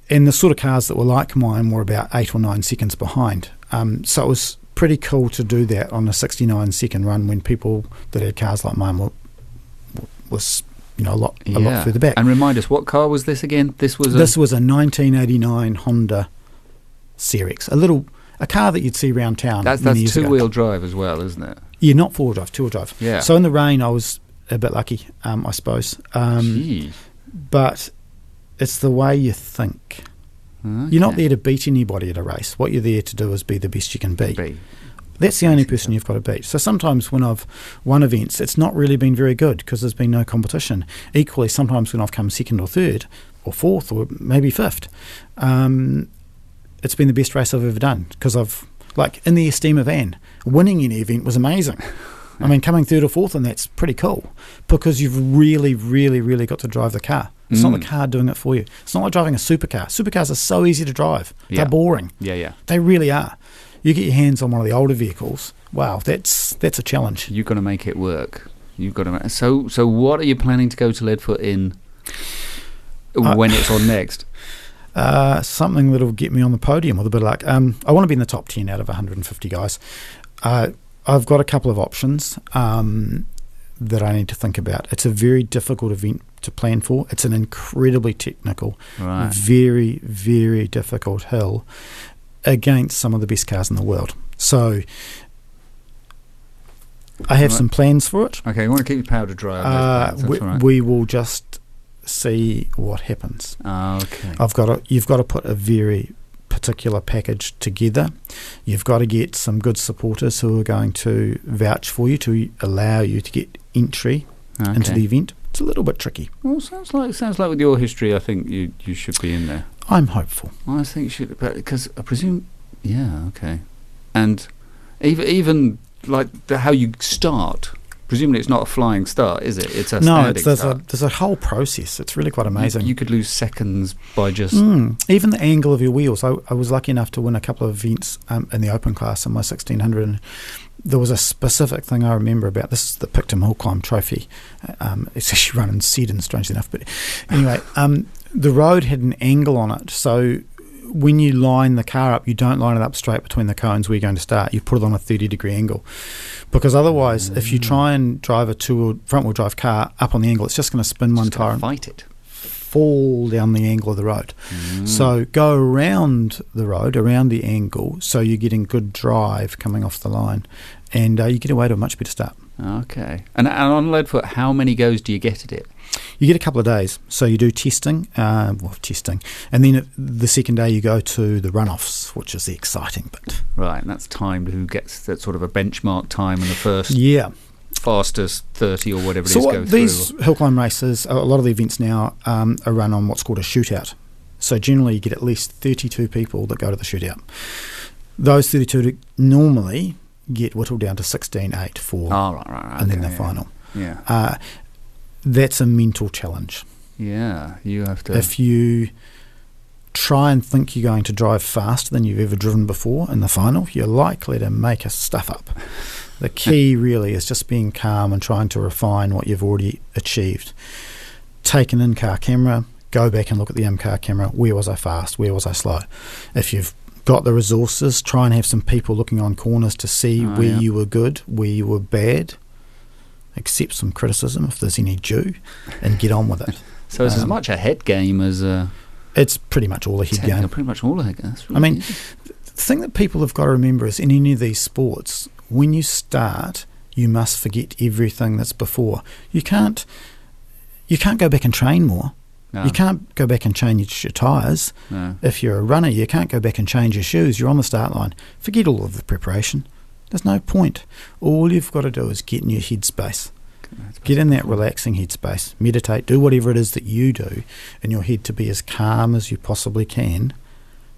and the sort of cars that were like mine were about eight or nine seconds behind. Um, so it was pretty cool to do that on a 69 second run when people that had cars like mine were was you know a lot a yeah. lot further back. And remind us, what car was this again? This was a this was a 1989 Honda CRX, a little a car that you'd see around town. That's, that's two wheel drive as well, isn't it? Yeah, not four wheel drive, two wheel drive. Yeah. So in the rain, I was a bit lucky, um, I suppose. Um, but it's the way you think. Okay. You're not there to beat anybody at a race. What you're there to do is be the best you can be. be. That's the only person you've got to beat. So sometimes when I've won events, it's not really been very good because there's been no competition. Equally, sometimes when I've come second or third or fourth or maybe fifth, um, it's been the best race I've ever done because I've, like, in the Estima van, winning any event was amazing. I mean, coming third or fourth, and that's pretty cool because you've really, really, really got to drive the car. It's mm. not the mm. car doing it for you. It's not like driving a supercar. Supercars are so easy to drive. Yeah. They're boring. Yeah, yeah. They really are. You get your hands on one of the older vehicles. Wow, that's that's a challenge. You've got to make it work. You've got to. So, so what are you planning to go to Leadfoot in uh, when it's on next? Uh, something that'll get me on the podium with a bit of luck. Um, I want to be in the top 10 out of 150 guys. Uh, I've got a couple of options um, that I need to think about. It's a very difficult event to plan for. It's an incredibly technical, right. very, very difficult hill against some of the best cars in the world. So I have right. some plans for it. Okay, you want to keep your powder dry. Uh, we, right. we, will just see what happens. Oh, okay. I've got to, you've got to put a very particular package together. You've got to get some good supporters who are going to vouch for you to allow you to get entry okay. into the event. It's a little bit tricky. Well, sounds like sounds like with your history, I think you you should be in there. I'm hopeful. I think you should, because I presume, yeah, okay, and even even like the, how you start presumably it's not a flying start, is it? It's a no. It's, there's start. a there's a whole process. It's really quite amazing. You, you could lose seconds by just mm, even the angle of your wheels. I, I, was lucky enough to win a couple of events um, in the open class in my 1600. And there was a specific thing I remember about this is the Picton Hill Climb Trophy. Um, it's actually run in Seddon, strangely enough. But anyway, um, the road had an angle on it, so when you line the car up, you don't line it up straight between the cones where you're going to start. You put it on a 30 degree angle. Because otherwise, mm. if you try and drive a two front wheel drive car up on the angle, it's just going to spin one tire and fight it. Fall down the angle of the road. Mm. So go around the road, around the angle, so you're getting good drive coming off the line, and uh, you get away to a much better start. Okay. And, and on Leadfoot, how many goes do you get at it? You get a couple of days. So you do testing, uh, well, testing, and then the second day you go to the runoffs, which is the exciting bit. Right, and that's timed. Who gets that sort of a benchmark time in the first? Yeah. Fastest 30 or whatever so it is. So these hill climb races, a lot of the events now um, are run on what's called a shootout. So generally, you get at least 32 people that go to the shootout. Those 32 normally get whittled down to 16, 8, 4, oh, right, right, right. and okay, then the yeah. final. Yeah. Uh, that's a mental challenge. Yeah, you have to. If you try and think you're going to drive faster than you've ever driven before in the final, you're likely to make a stuff up. The key really is just being calm and trying to refine what you've already achieved. Take an in car camera, go back and look at the in car camera. Where was I fast? Where was I slow? If you've got the resources, try and have some people looking on corners to see oh, where yeah. you were good, where you were bad accept some criticism if there's any due, and get on with it. so it's um, as much a head game as a. It's pretty much all a head game. Pretty much all a head game. Really I mean, the thing that people have got to remember is in any of these sports, when you start, you must forget everything that's before. You can't. You can't go back and train more. No. You can't go back and change your tyres. No. If you're a runner, you can't go back and change your shoes. You're on the start line. Forget all of the preparation. There's no point. All you've got to do is get in your headspace. Get in that relaxing headspace. Meditate. Do whatever it is that you do in your head to be as calm as you possibly can.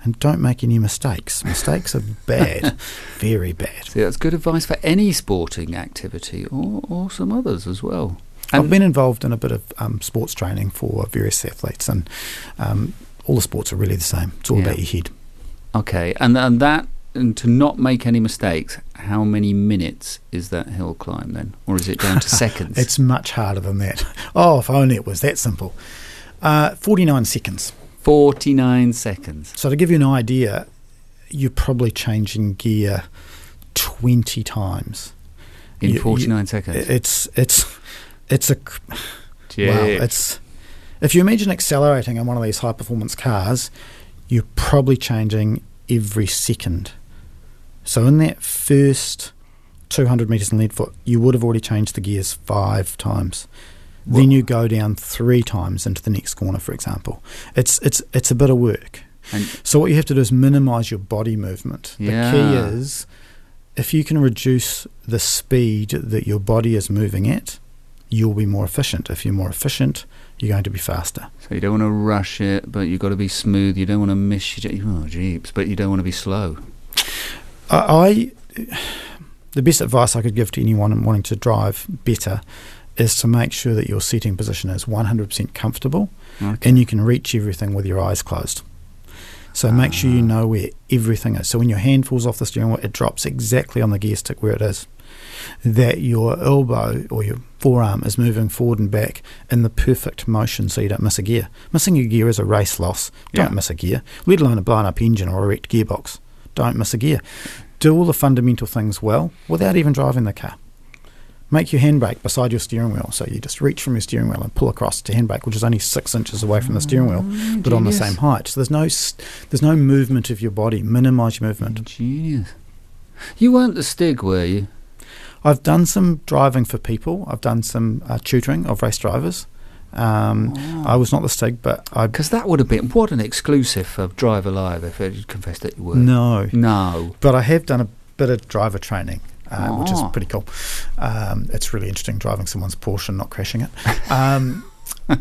And don't make any mistakes. Mistakes are bad, very bad. See, that's good advice for any sporting activity or, or some others as well. And I've been involved in a bit of um, sports training for various athletes, and um, all the sports are really the same. It's all yeah. about your head. Okay, and and that and to not make any mistakes, how many minutes is that hill climb then? Or is it down to seconds? It's much harder than that. Oh, if only it was that simple. Uh, 49 seconds. 49 seconds. So, to give you an idea, you're probably changing gear 20 times. In you, 49 you, seconds? It's, it's, it's a. Yeah. Wow, it's. If you imagine accelerating in one of these high performance cars, you're probably changing every second. So in that first 200 metres in Leadfoot, you would have already changed the gears five times. Well, then you go down three times into the next corner, for example. It's it's it's a bit of work. so what you have to do is minimise your body movement. Yeah. The key is if you can reduce the speed that your body is moving at, you'll be more efficient. If you're more efficient, you're going to be faster. So you don't want to rush it, but you've got to be smooth. You don't want to miss your oh jeeps, but you don't want to be slow. I, the best advice I could give to anyone wanting to drive better is to make sure that your seating position is 100% comfortable okay. and you can reach everything with your eyes closed. So make sure you ah. know where everything is. So when your hand falls off the steering wheel, it drops exactly on the gear stick where it is. That your elbow or your forearm is moving forward and back in the perfect motion so you don't miss a gear. Missing a gear is a race loss. Don't yeah. miss a gear, let alone a blown up engine or a wrecked gearbox don't miss a gear. Do all the fundamental things well without even driving the car. Make your handbrake beside your steering wheel. So you just reach from your steering wheel and pull across to handbrake, which is only six inches away from the steering wheel, oh, but on the same height. So there's no there's no movement of your body. Minimise your movement. Genius. You weren't the Stig, were you? I've done some driving for people. I've done some uh, tutoring of race drivers, Um, oh. I was not the Stig, but I because that would have been what an exclusive of Drive Alive if you confessed that you were. No, no. But I have done a bit of driver training. Uh, oh. Which is pretty cool. Um, it's really interesting driving someone's Porsche and not crashing it. Um, it,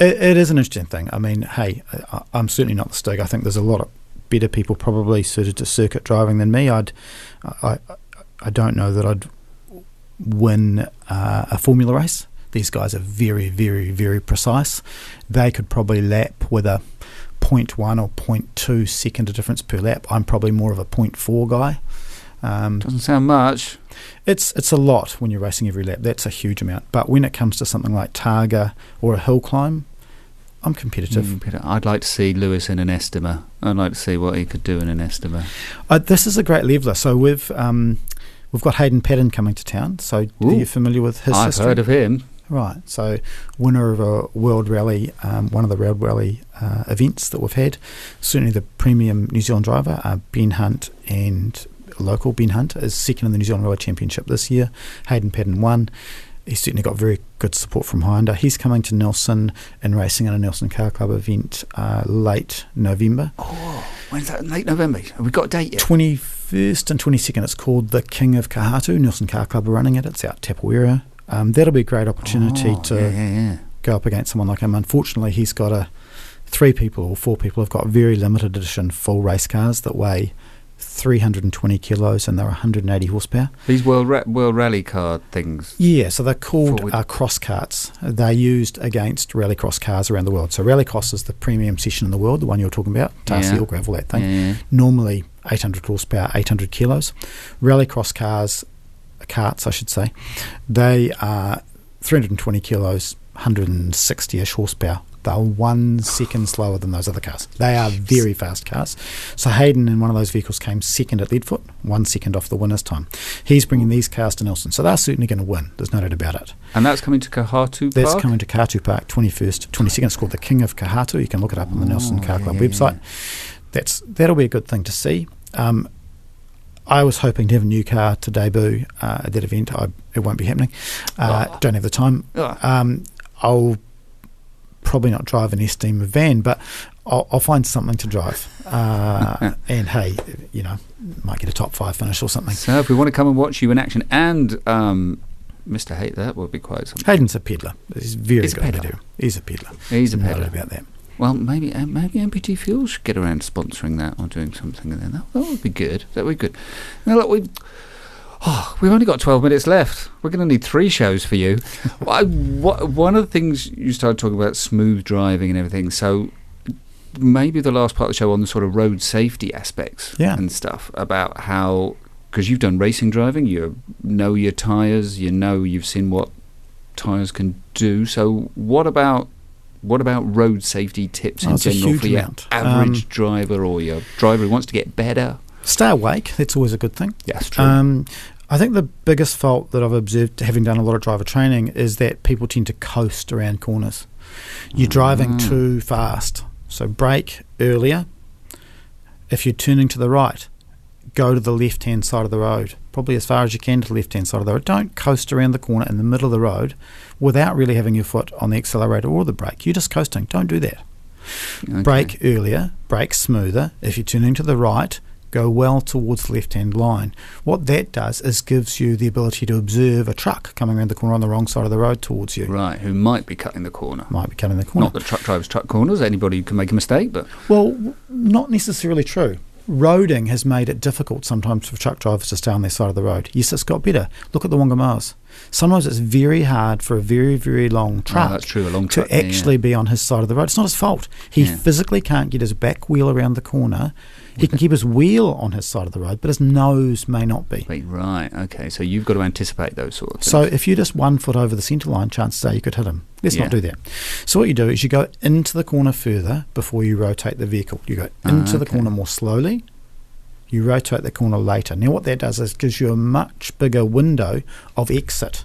it is an interesting thing. I mean, hey, I, I'm certainly not the Stig. I think there's a lot of better people probably suited to circuit driving than me. I'd, I, I don't know that I'd win uh, a formula race. These guys are very, very, very precise. They could probably lap with a 0.1 or 0.2 second difference per lap. I'm probably more of a 0.4 guy. Um, Doesn't sound much. It's it's a lot when you're racing every lap. That's a huge amount. But when it comes to something like Targa or a hill climb, I'm competitive. Mm, I'd like to see Lewis in an Estima. I'd like to see what he could do in an Estima. Uh, this is a great leveler. So we've um, we've got Hayden Paddon coming to town. So Ooh. are you familiar with his? I've history? heard of him. Right. So winner of a World Rally, um, one of the World Rally uh, events that we've had. Certainly the premium New Zealand driver, uh, Ben Hunt and local Ben Hunt is second in the New Zealand Rally Championship this year. Hayden Paddon won he's certainly got very good support from Hyundai. He's coming to Nelson and racing in a Nelson Car Club event uh, late November. Oh, when's that? Late November. Have we got a date yet? 21st and 22nd. It's called the King of Kahatu. Nelson Car Club are running it. It's out Tapawera. Um, that'll be a great opportunity oh, to yeah, yeah, go up against someone like him. Unfortunately, he's got a three people or four people have got very limited edition full race cars that weigh 320 kilos and they're 180 horsepower. These world ra- world rally car things. Yeah, so they're called uh, cross karts. They're used against rallycross cars around the world. So rallycross is the premium session in the world, the one you're talking about, Tarsi yeah. gravel that thing. Yeah. Normally 800 horsepower, 800 kilos. Rallycross cars, karts, I should say, they are 320 kilos, 160ish horsepower they're one second slower than those other cars. They are very fast cars. So Hayden in one of those vehicles came second at Leadfoot, one second off the winner's time. He's bringing these cars to Nelson, so they're certainly going to win. There's no doubt about it. And that's coming to Kahatu Park? That's coming to Kahatu Park, 21st, 22nd. It's called the King of Kahatu. You can look it up on the Nelson oh, Car Club yeah, website. Yeah. That's that'll be a good thing to see. Um, I was hoping to have a new car to debut uh, at that event. I, it won't be happening. Uh, oh. Don't have the time. Oh. Um, I'll probably not drive an Estima van, but I'll, I'll find something to drive. Uh, and hey, you know, might get a top five finish or something. So if we want to come and watch you in action and um, Mr. Hate, that would be quite something. Hayden's a peddler. He's very He's good at video. He's a peddler. He's a peddler. about that. Well, maybe uh, maybe NPD Fuel should get around sponsoring that or doing something there. That, that would be good. That would be good. Now, look, we Oh, we've only got 12 minutes left. We're going to need three shows for you. I, what, one of the things you started talking about smooth driving and everything. So maybe the last part of the show on the sort of road safety aspects yeah. and stuff about how because you've done racing driving, you know your tires, you know you've seen what tires can do. So what about what about road safety tips in general for your amount. average um, driver or your driver who wants to get better? Stay awake. That's always a good thing. Yes, true. Um, I think the biggest fault that I've observed, having done a lot of driver training, is that people tend to coast around corners. You're mm. driving too fast. So brake earlier. If you're turning to the right, go to the left hand side of the road, probably as far as you can to the left hand side of the road. Don't coast around the corner in the middle of the road without really having your foot on the accelerator or the brake. You're just coasting. Don't do that. Okay. Brake earlier, brake smoother. If you're turning to the right, go well towards the left hand line. What that does is gives you the ability to observe a truck coming around the corner on the wrong side of the road towards you. Right, who might be cutting the corner. Might be cutting the corner. Not that truck drivers truck corners, anybody can make a mistake, but. Well, not necessarily true. Roading has made it difficult sometimes for truck drivers to stay on their side of the road. Yes, it's got better. Look at the Whangamoas. Sometimes it's very hard for a very, very long oh, truck, oh, that's true, a long truck to actually yeah. be on his side of the road. It's not his fault. He yeah. physically can't get his back wheel around the corner he can keep his wheel on his side of the road, but his nose may not be. Right, okay. So you've got to anticipate those sort of things. So if you're just one foot over the centre line, chances are you could hit him. Let's yeah. not do that. So what you do is you go into the corner further before you rotate the vehicle. You go into ah, okay. the corner more slowly. You rotate the corner later. Now what that does is gives you a much bigger window of exit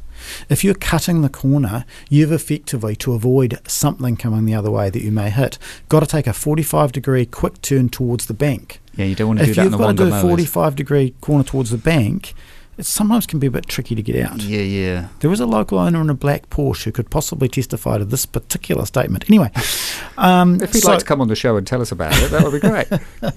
if you're cutting the corner, you've effectively, to avoid something coming the other way that you may hit, got to take a 45 degree quick turn towards the bank. Yeah, you don't want to if do that in the If you've got to do a 45 degree corner towards the bank, it sometimes can be a bit tricky to get out. Yeah, yeah. There was a local owner in a black Porsche who could possibly testify to this particular statement. Anyway, um, if you'd so, like to come on the show and tell us about it, that would be great.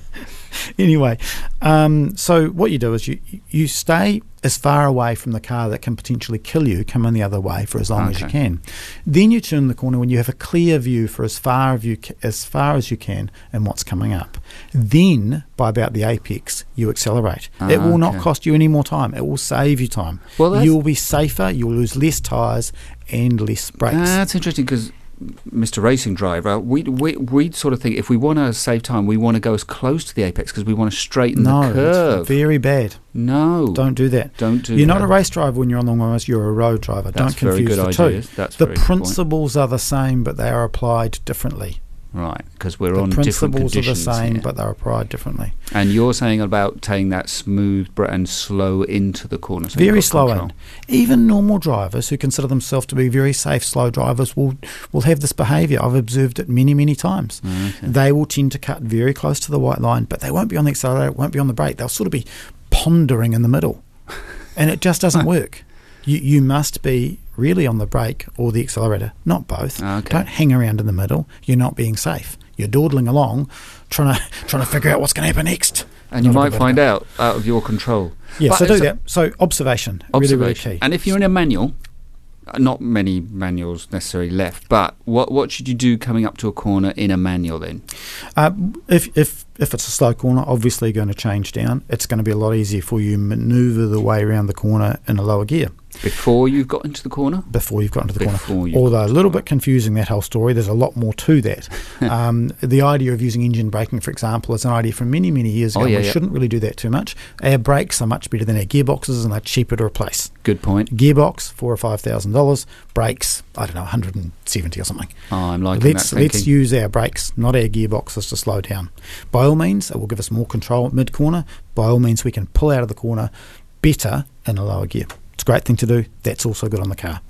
anyway, um, so what you do is you you stay as far away from the car that can potentially kill you, coming the other way for as long okay. as you can. Then you turn the corner when you have a clear view for as far as you as far as you can and what's coming up. Then by about the apex, you accelerate. it will okay. not cost you any more time. It will save you time. Well, you will be safer. You will lose less tires and less brakes. That's interesting because Mr. Racing Driver, we we we sort of think if we want to save time, we want to go as close to the apex because we want to straighten no, the curve. very bad. No, don't do that. Don't do. You're that. not a race driver when you're on long runs. You're a road driver. That's don't confuse the two. That's the principles are the same, but they are applied differently. Right, because we're the on different conditions. The principles are the same, here. but they're applied differently. And you're saying about taking that smooth and slow into the corner. So very slow in. Even normal drivers who consider themselves to be very safe, slow drivers will will have this behaviour. I've observed it many, many times. Oh, okay. They will tend to cut very close to the white line, but they won't be on the accelerator, won't be on the brake. They'll sort of be pondering in the middle, and it just doesn't work. You you must be really on the brake or the accelerator, not both. Ah, okay. Don't hang around in the middle. You're not being safe. You're dawdling along, trying to trying to figure out what's going to happen next. And you might find out out of your control. Yeah, but so do that. So observation, observation, really, really key. And if you're in a manual, not many manuals necessarily left, but what what should you do coming up to a corner in a manual then? Uh, if if if it's a slow corner, obviously you're going to change down. It's going to be a lot easier for you manoeuvre the way around the corner in a lower gear. Before you've got into the corner? Before you've got into the Before corner. Although a little bit confusing, that whole story. There's a lot more to that. um, the idea of using engine braking, for example, is an idea from many, many years ago. Oh, yeah, we yeah. shouldn't really do that too much. Our brakes are much better than our gearboxes and they're cheaper to replace. Good point. Gearbox, four or five thousand dollars. Brakes, I don't know, 170 or something. Oh, I'm liking let's, that thinking. Let's use our brakes, not our gearboxes, to slow down. By all means, it will give us more control at mid corner. By all means, we can pull out of the corner better in a lower gear. It's a great thing to do. That's also good on the car.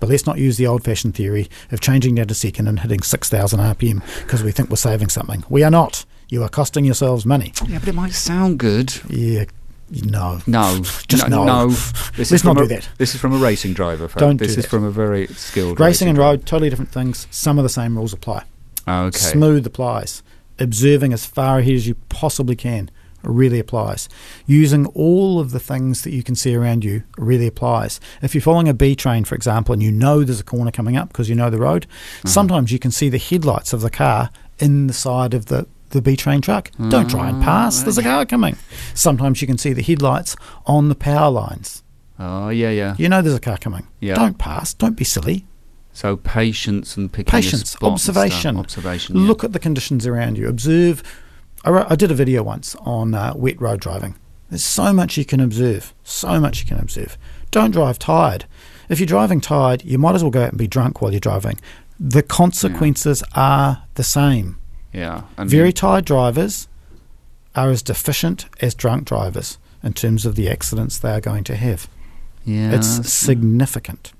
But let's not use the old fashioned theory of changing down to second and hitting 6,000 RPM because we think we're saving something. We are not. You are costing yourselves money. Yeah, but it might sound good. Yeah. No. No. Just no. no. no. This Let's not a, do that. This is from a racing driver. Don't This do is that. from a very skilled Racing and road, driver. totally different things. Some of the same rules apply. Okay. Smooth applies. Observing as far ahead as you possibly can really applies. Using all of the things that you can see around you really applies. If you're following a B train, for example, and you know there's a corner coming up because you know the road, Mm-hmm. sometimes you can see the headlights of the car in the side of the the B train truck. Don't try and pass. There's a car coming. Sometimes you can see the headlights on the power lines. Oh, yeah, yeah. You know there's a car coming. Yeah. Don't pass. Don't be silly. So patience and picking Patience, observation. Observation. yeah. Look at the conditions around you. Observe. I, wrote, I did a video once on uh, wet road driving. There's so much you can observe. So much you can observe. Don't drive tired. If you're driving tired, you might as well go out and be drunk while you're driving. The consequences are the same. Yeah. And Very tired drivers are as deficient as drunk drivers in terms of the accidents they are going to have. yeah, it's significant.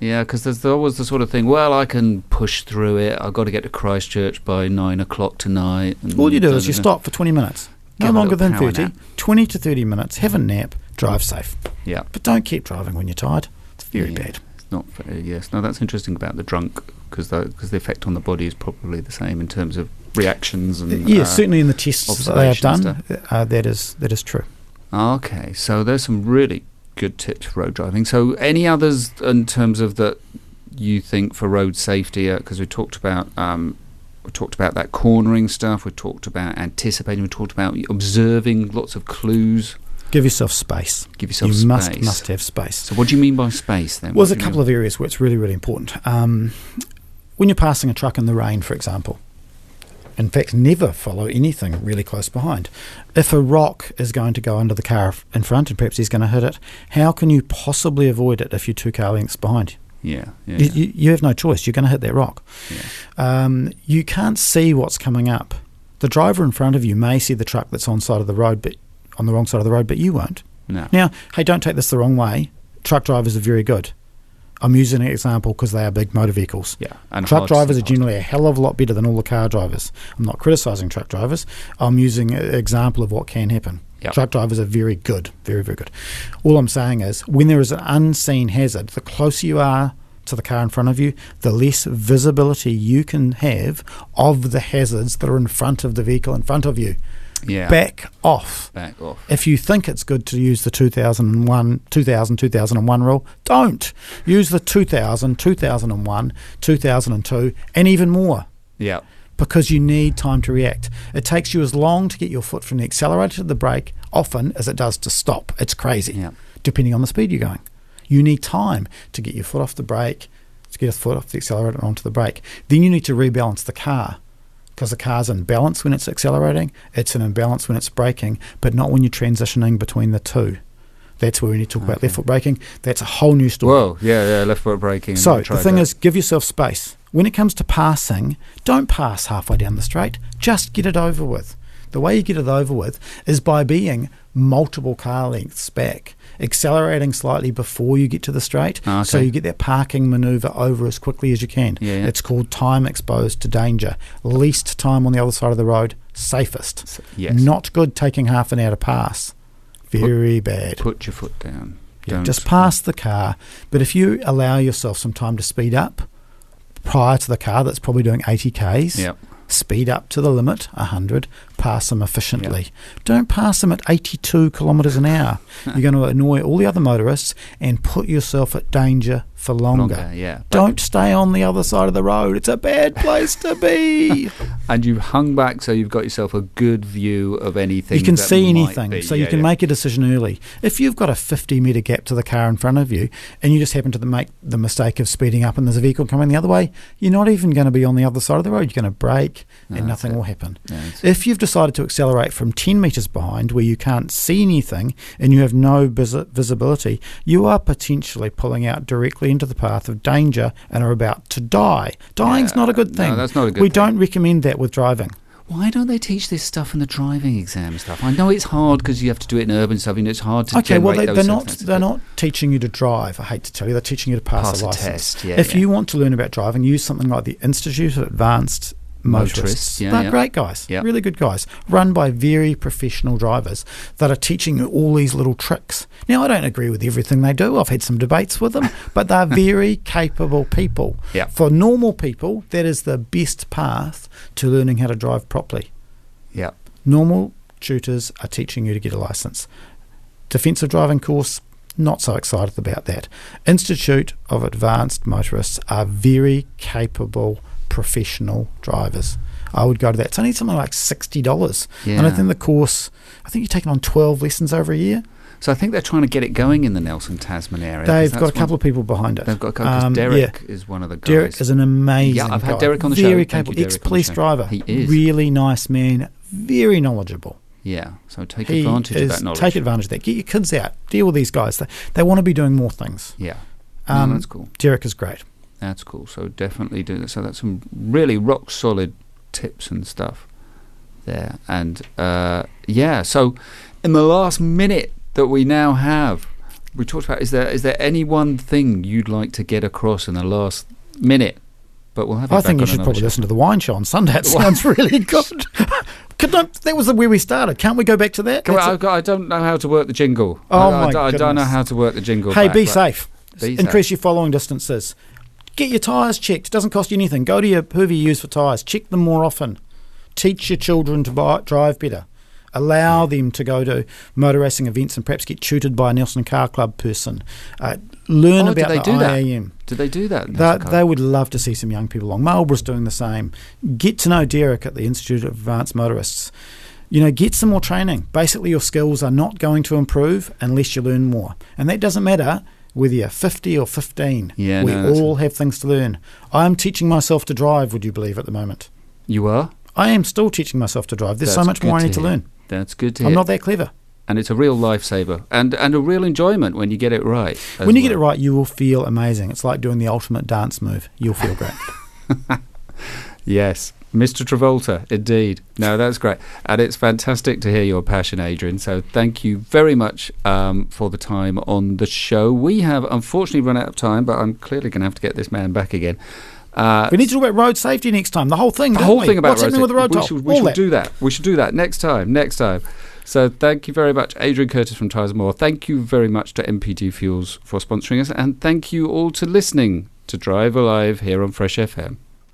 Yeah, because there's always the sort of thing. Well, I can push through it. I've got to get to Christchurch by nine o'clock tonight. All you do is you stop for 20 minutes. No longer than 30. nap. 20 to 30 minutes. Have a nap. Drive safe. Yeah, But don't keep driving when you're tired. It's very Yeah. bad. it's not. Very, yes, no, that's interesting about the drunk because because the, effect on the body is probably the same in terms of reactions and. yeah, uh, certainly in the tests that they have done, uh, that is that is true. Okay, so there's some really good tips for road driving. So any others in terms of that you think for road safety? Because we talked about um, we talked about that cornering stuff. We talked about anticipating. We talked about observing lots of clues. Give yourself space. Give yourself you space. must must have space. So what do you mean by space then? Well, there's a couple of areas where it's really really important. Um, when you're passing a truck in the rain, for example. In fact, never follow anything really close behind. If a rock is going to go under the car in front and perhaps he's going to hit it, how can you possibly avoid it if you're two car lengths behind? Yeah, yeah, You, you, you have no choice. You're going to hit that rock. yeah. Um, you can't see what's coming up. The driver in front of you may see the truck that's on side of the road, but on the wrong side of the road, but you won't. No. Now, hey, don't take this the wrong way. Truck drivers are very good. I'm using an example because they are big motor vehicles. Yeah, and truck drivers are generally a hell of a lot better than all the car drivers. I'm not criticising truck drivers. I'm using an example of what can happen. Yep. Truck drivers are very good, very very good. All I'm saying is, when there is an unseen hazard, the closer you are to the car in front of you, the less visibility you can have of the hazards that are in front of the vehicle in front of you. Yeah, Back off. back off. If you think it's good to use the 2001, 2000, 2001 rule, don't. Use the 2000, 2001, 2002, and even more Yeah, because you need time to react. It takes you as long to get your foot from the accelerator to the brake, often, as it does to stop. It's crazy, Yeah. depending on the speed you're going. You need time to get your foot off the brake, to get a foot off the accelerator and onto the brake. Then you need to rebalance the car because the car's in balance when it's accelerating, it's in imbalance when it's braking, but not when you're transitioning between the two. That's where we need to talk about left foot braking. That's a whole new story. Whoa, yeah, yeah, left foot braking. So the thing that. is, give yourself space. When it comes to passing, don't pass halfway down the straight. Just get it over with. The way you get it over with is by being multiple car lengths back, accelerating slightly before you get to the straight, Ah, so you get that parking maneuver over as quickly as you can. Yeah, yeah. It's called time exposed to danger. Least time on the other side of the road, safest. yes, Not good taking half an hour to pass. Very bad. put your foot down. Don't- just pass the car. But if you allow yourself some time to speed up prior to the car that's probably doing 80 Ks, Yep. speed up to the limit, 100, pass them efficiently. Don't pass them at 82 kilometres an hour. You're going to annoy all the other motorists and put yourself at danger for longer. Longer, yeah. Don't stay on the other side of the road. It's a bad place to be. and you've hung back so you've got yourself a good view of anything. you can see anything, be. so you can yeah. make a decision early. If you've got a 50 metre gap to the car in front of you and you just happen to make the mistake of speeding up and there's a vehicle coming the other way, you're not even going to be on the other side of the road. You're going to brake No, and nothing it. will happen. Yeah, If you've decided to accelerate from 10 metres behind where you can't see anything and you have no vis- visibility, you are potentially pulling out directly into the path of danger and are about to die. Dying's Yeah, not a good no, thing. that's not a good we thing. don't recommend that with driving. Why don't they teach this stuff in the driving exam stuff? I know it's hard because you have to do it in urban stuff, and it's hard to Okay, well, they, they're not they're not teaching you to drive. I hate to tell you, they're teaching you to pass, pass a a license. test. Yeah, if yeah. you want to learn about driving, use something like the Institute of Advanced Motorists. Motorists, yeah, they're yeah. great guys, Yeah. really good guys, run by very professional drivers that are teaching you all these little tricks. Now, I don't agree with everything they do. I've had some debates with them, but they're very capable people. Yeah. For normal people, that is the best path to learning how to drive properly. yeah, Normal tutors are teaching you to get a license. Defensive driving course, not so excited about that. Institute of Advanced Motorists are very capable professional drivers. I would go to that. It's only something like sixty dollars, and I think the course. I think you're taking on twelve lessons over a year. So I think they're trying to get it going in the Nelson Tasman area. They've got a couple of people behind it. They've got a couple. 'cause Um, Derek is one of the guys. Derek is an amazing. Yeah, I've had guy. Derek on the show. Very capable, Derek, on the ex-police driver. He is. really nice man. Very knowledgeable. yeah. So take He advantage is- of that knowledge. Take advantage of that. Get your kids out. Deal with these guys. They, they want to be doing more things. Yeah. Um, no, that's cool. Derek is great. That's cool. So definitely do that. So that's some really rock solid tips and stuff there. And uh, yeah, so in the last minute that we now have, we talked about is there is there any one thing you'd like to get across in the last minute? But we'll have. I think you should probably show. listen to the wine show on Sunday. It sounds really good. Could not, that was where we started. Can't we go back to that? I don't know how to work the jingle. Oh, I, I my don't- I don't know how to work the jingle. hey, back, be safe. Be Increase your following distances. Get your tyres checked. It doesn't cost you anything. Go to your whoever you use for tyres. Check them more often. Teach your children to buy, drive better. Allow them to go to motor racing events and perhaps get tutored by a Nelson Car Club person. Uh, learn Oh, about they the do that? IAM. Do they do that? That, they would love to see some young people along. Marlborough's doing the same. Get to know Derek at the Institute of Advanced Motorists. You know, get some more training. Basically, your skills are not going to improve unless you learn more. And that doesn't matter whether you're 50 or 15. Yeah, we no, that's- all have things to learn. I'm teaching myself to drive, would you believe, at the moment? you are. I am still teaching myself to drive. There's so much more I need to to learn. That's good to I'm hear. not that clever. and it's a real lifesaver and and a real enjoyment when you get it right. When you get it right, you will feel amazing. It's like doing the ultimate dance move. You'll feel great. Yes, Mr. Travolta, indeed. No, that's great. And it's fantastic to hear your passion, Adrian. So thank you very much um, for the time on the show. We have unfortunately run out of time, but I'm clearly going to have to get this man back again. Uh, we need to talk about road safety next time. The whole thing. The whole we? thing about what's happening with the road we Should, we should do that. We should do that next time. Next time. So thank you very much, Adrian Curtis from Tyres More. Thank you very much to NPD Fuels for sponsoring us, and thank you all to listening to Drive Alive here on Fresh FM.